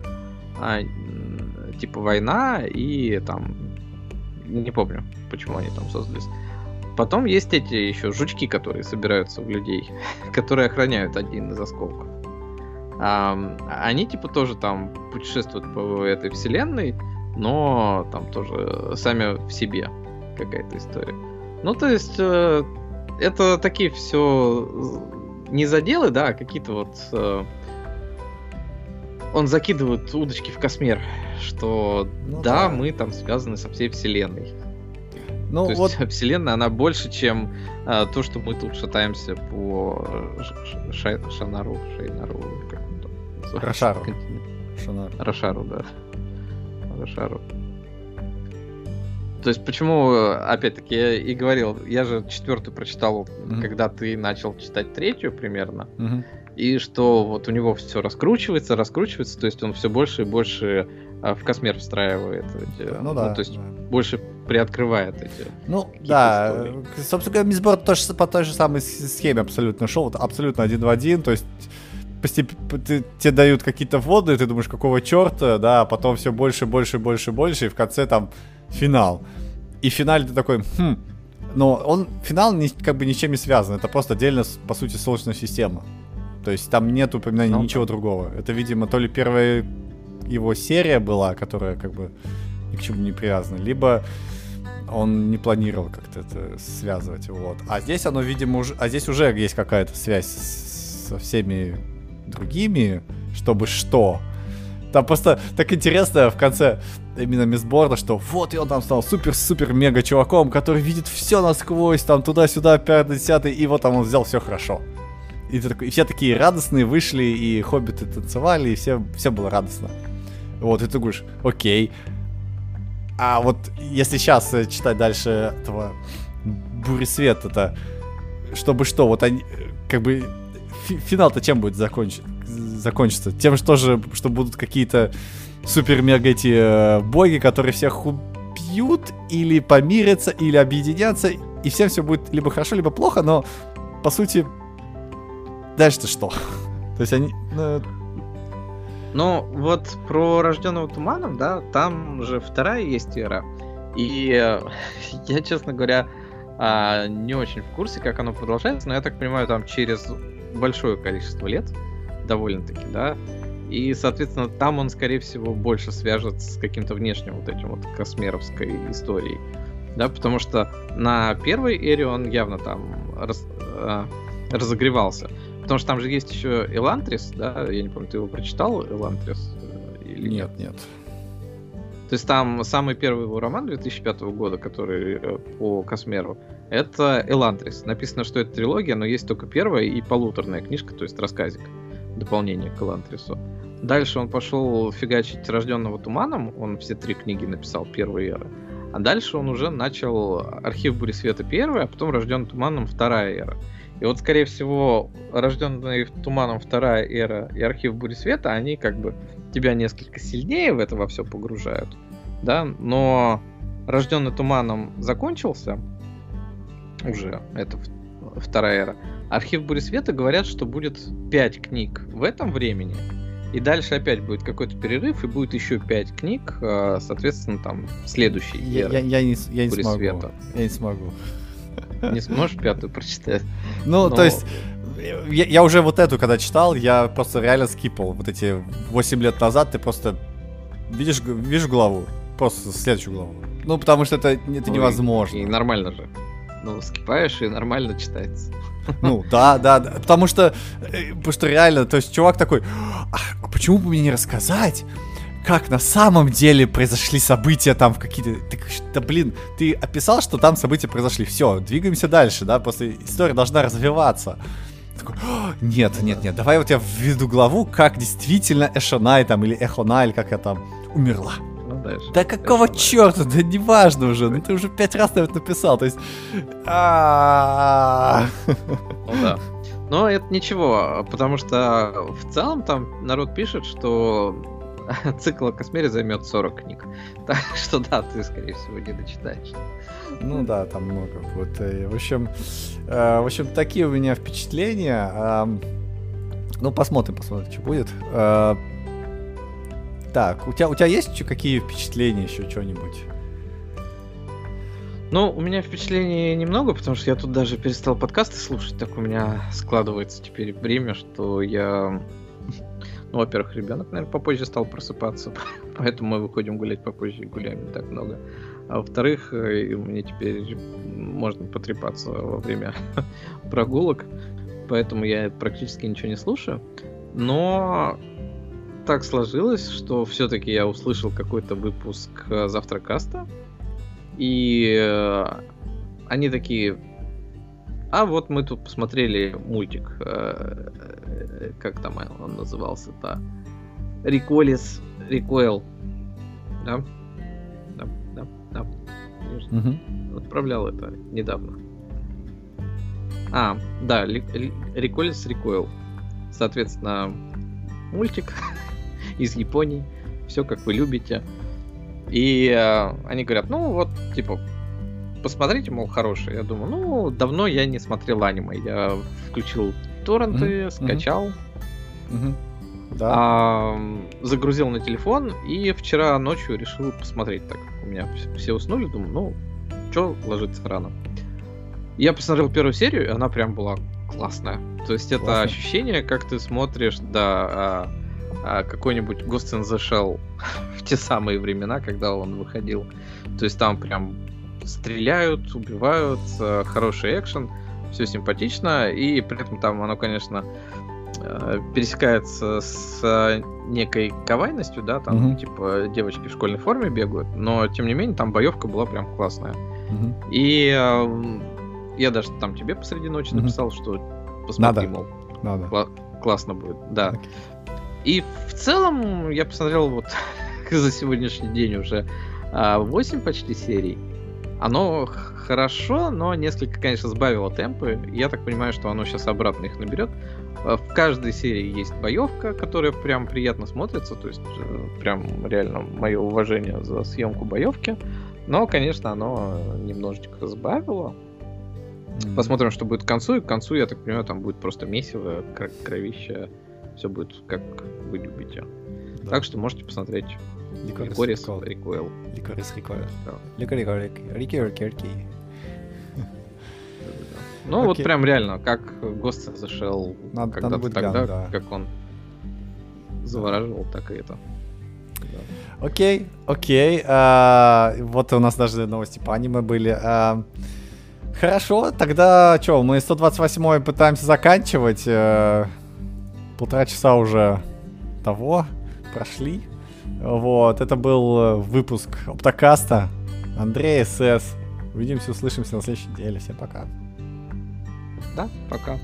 а, типа война и там не помню, почему они там создались. Потом есть эти еще жучки, которые собираются в людей, *laughs* которые охраняют один из осколков. Они типа тоже там путешествуют по этой вселенной, но там тоже сами в себе какая-то история. Ну, то есть, э, это такие все не заделы, да, а какие-то вот... Э, он закидывает удочки в космер, что ну, да, да, мы там связаны со всей вселенной. Ну, то вот... есть *laughs* вселенная, она больше, чем э, то, что мы тут шатаемся по ш- Шанару, Шейнару, как Рошару. Рошару, да. Рошару. То есть почему, опять-таки, я и говорил, я же четвертую прочитал, mm-hmm. когда ты начал читать третью примерно, mm-hmm. и что вот у него все раскручивается, раскручивается, то есть он все больше и больше а, в Космер встраивает. Эти, ну, ну да. то есть да. больше приоткрывает эти. Ну да, истории. собственно говоря, Мисборд тоже по той же самой схеме абсолютно шел, вот абсолютно один в один, то есть постепенно тебе дают какие-то вводы, ты думаешь, какого черта, да, а потом все больше, больше, больше, больше, и в конце там финал. И в финале ты такой, хм, но он, финал ни, как бы ничем не связан, это просто отдельно, по сути, солнечная система. То есть там нет упоминания ну, ничего да. другого. Это, видимо, то ли первая его серия была, которая как бы ни к чему не привязана, либо он не планировал как-то это связывать, вот. А здесь оно, видимо, уже, а здесь уже есть какая-то связь со всеми другими, чтобы что. Там просто так интересно в конце именно Мисборда, что вот и он там стал супер-супер-мега чуваком, который видит все насквозь, там туда-сюда, 5 10 и вот там он взял все хорошо. И, и все такие радостные вышли, и хоббиты танцевали, и все, все было радостно. Вот, и ты говоришь, окей. А вот если сейчас э, читать дальше этого Бури Свет, это чтобы что, вот они, э, как бы, финал-то чем будет закончен, закончиться? Тем, что же, что будут какие-то супер-мега эти э, боги, которые всех убьют, или помирятся, или объединятся, и всем все будет либо хорошо, либо плохо, но, по сути, дальше-то что? *laughs* То есть они... Ну, ну, вот про рожденного туманом, да, там же вторая есть эра. И э, *laughs* я, честно говоря, э, не очень в курсе, как оно продолжается, но я так понимаю, там через большое количество лет, довольно-таки, да, и, соответственно, там он, скорее всего, больше свяжется с каким-то внешним вот этим вот космеровской историей. Да, потому что на первой эре он явно там раз, э, разогревался. Потому что там же есть еще Элантрис, да, я не помню, ты его прочитал, Элантрис? Э, или нет, нет. нет. То есть там самый первый его роман 2005 года, который э, по Космеру, это Элантрис. Написано, что это трилогия, но есть только первая и полуторная книжка, то есть рассказик, дополнение к Элантрису. Дальше он пошел фигачить Рожденного Туманом, он все три книги написал первой эры. А дальше он уже начал Архив Бури Света первый, а потом Рожденный Туманом вторая эра. И вот, скорее всего, Рожденный Туманом вторая эра и Архив Бури Света, они как бы тебя несколько сильнее в это во все погружают, да, но Рожденный Туманом закончился уже, это вторая эра. Архив Бури Света говорят, что будет пять книг в этом времени, и дальше опять будет какой-то перерыв, и будет еще пять книг, а, соответственно, там, следующий. Я, я, я не, я не смогу. Света. Я не смогу. Не сможешь пятую прочитать? Ну, Но... то есть, я, я уже вот эту, когда читал, я просто реально скипал. Вот эти 8 лет назад ты просто видишь, видишь главу, просто следующую главу. Ну, потому что это, это невозможно. И нормально же. Ну, скипаешь, и нормально читается. Ну, да, да, да, потому что, э, потому что реально, то есть чувак такой, а почему бы мне не рассказать, как на самом деле произошли события там в какие-то... Да блин, ты описал, что там события произошли. Все, двигаемся дальше, да, после история должна развиваться. Такой, нет, нет, нет, давай вот я введу главу, как действительно Эшонай там, или Эхонай, или как я там, умерла. Дальше. Да какого черта, да неважно уже, ну ты уже пять раз на это написал, то есть... Ну да. Но это ничего, потому что в целом там народ пишет, что *laughs* цикл о Космере займет 40 книг. *laughs* Так что да, ты, скорее всего, не дочитаешь. Ну да, там много будет. В общем, э, в общем, такие у меня впечатления. Ну, посмотрим, посмотрим, что будет. Э, так, у тебя, у тебя есть какие впечатления, еще что-нибудь? Ну, у меня впечатлений немного, потому что я тут даже перестал подкасты слушать, так у меня складывается теперь время, что я... Ну, во-первых, ребенок, наверное, попозже стал просыпаться, *laughs* поэтому мы выходим гулять попозже и гуляем не так много. А во-вторых, э, мне теперь можно потрепаться во время *laughs* прогулок, поэтому я практически ничего не слушаю. Но так сложилось, что все-таки я услышал какой-то выпуск э, Завтракаста, и э, они такие, а вот мы тут посмотрели мультик, э, э, как там он назывался-то, Риколис, Рикойл, да? Да, да, да. Мгм. Отправлял это недавно. А, да, Реколис Recoil. Соответственно, мультик *laughs* из Японии. Все как вы любите. И э, они говорят, ну вот, типа, посмотрите, мол, хороший. Я думаю, ну, давно я не смотрел аниме. Я включил торренты, Мгм, скачал, Мгм. Да. а, загрузил на телефон и вчера ночью решил посмотреть так. У меня вс- все уснули, думаю, ну, что ложиться рано. Я посмотрел первую серию, и она прям была классная. То есть это Классно. ощущение, как ты смотришь, да, а, какой-нибудь Ghost in the Shell *laughs* в те самые времена, когда он выходил. То есть там прям стреляют, убивают, э, хороший экшен, все симпатично, и при этом там оно, конечно, э, пересекается с некой кавайностью, да, там Мгм. типа девочки в школьной форме бегают, но тем не менее там боевка была прям классная. Мгм. И э, я даже там тебе посреди ночи Мгм. написал, что посмотри, Надо. мол, Надо. кла- классно будет, да. Окей. И в целом я посмотрел вот *laughs* за сегодняшний день уже 8 почти серий. Оно хорошо, но несколько, конечно, сбавило темпы. Я так понимаю, что оно сейчас обратно их наберет. Э, В каждой серии есть боевка, которая прям приятно смотрится. То есть э, прям реально мое уважение за съемку боевки. Но, конечно, оно немножечко сбавило. Посмотрим, что будет к концу. И к концу, я так понимаю, там будет просто месиво, кр- кровище. Все будет как вы любите. Да. Так что можете посмотреть Licorice Корис Recall. Рекуэл. Licorice Recoil. Да. Licorice Recoil. Рики, Рики, Рики. Ну, вот прям реально, как Ghost in the Shell Надо- когда-то будет тогда, глянуть, да. как он завораживал, так и это. Да. Окей, окей. а, вот у нас даже новости по аниме были. а, хорошо, тогда что, мы 128 пытаемся заканчивать. Полтора часа уже того прошли. Вот, это был э, выпуск Оптокаста. Андрей СС. Увидимся, услышимся на следующей неделе. Всем пока. Да, пока.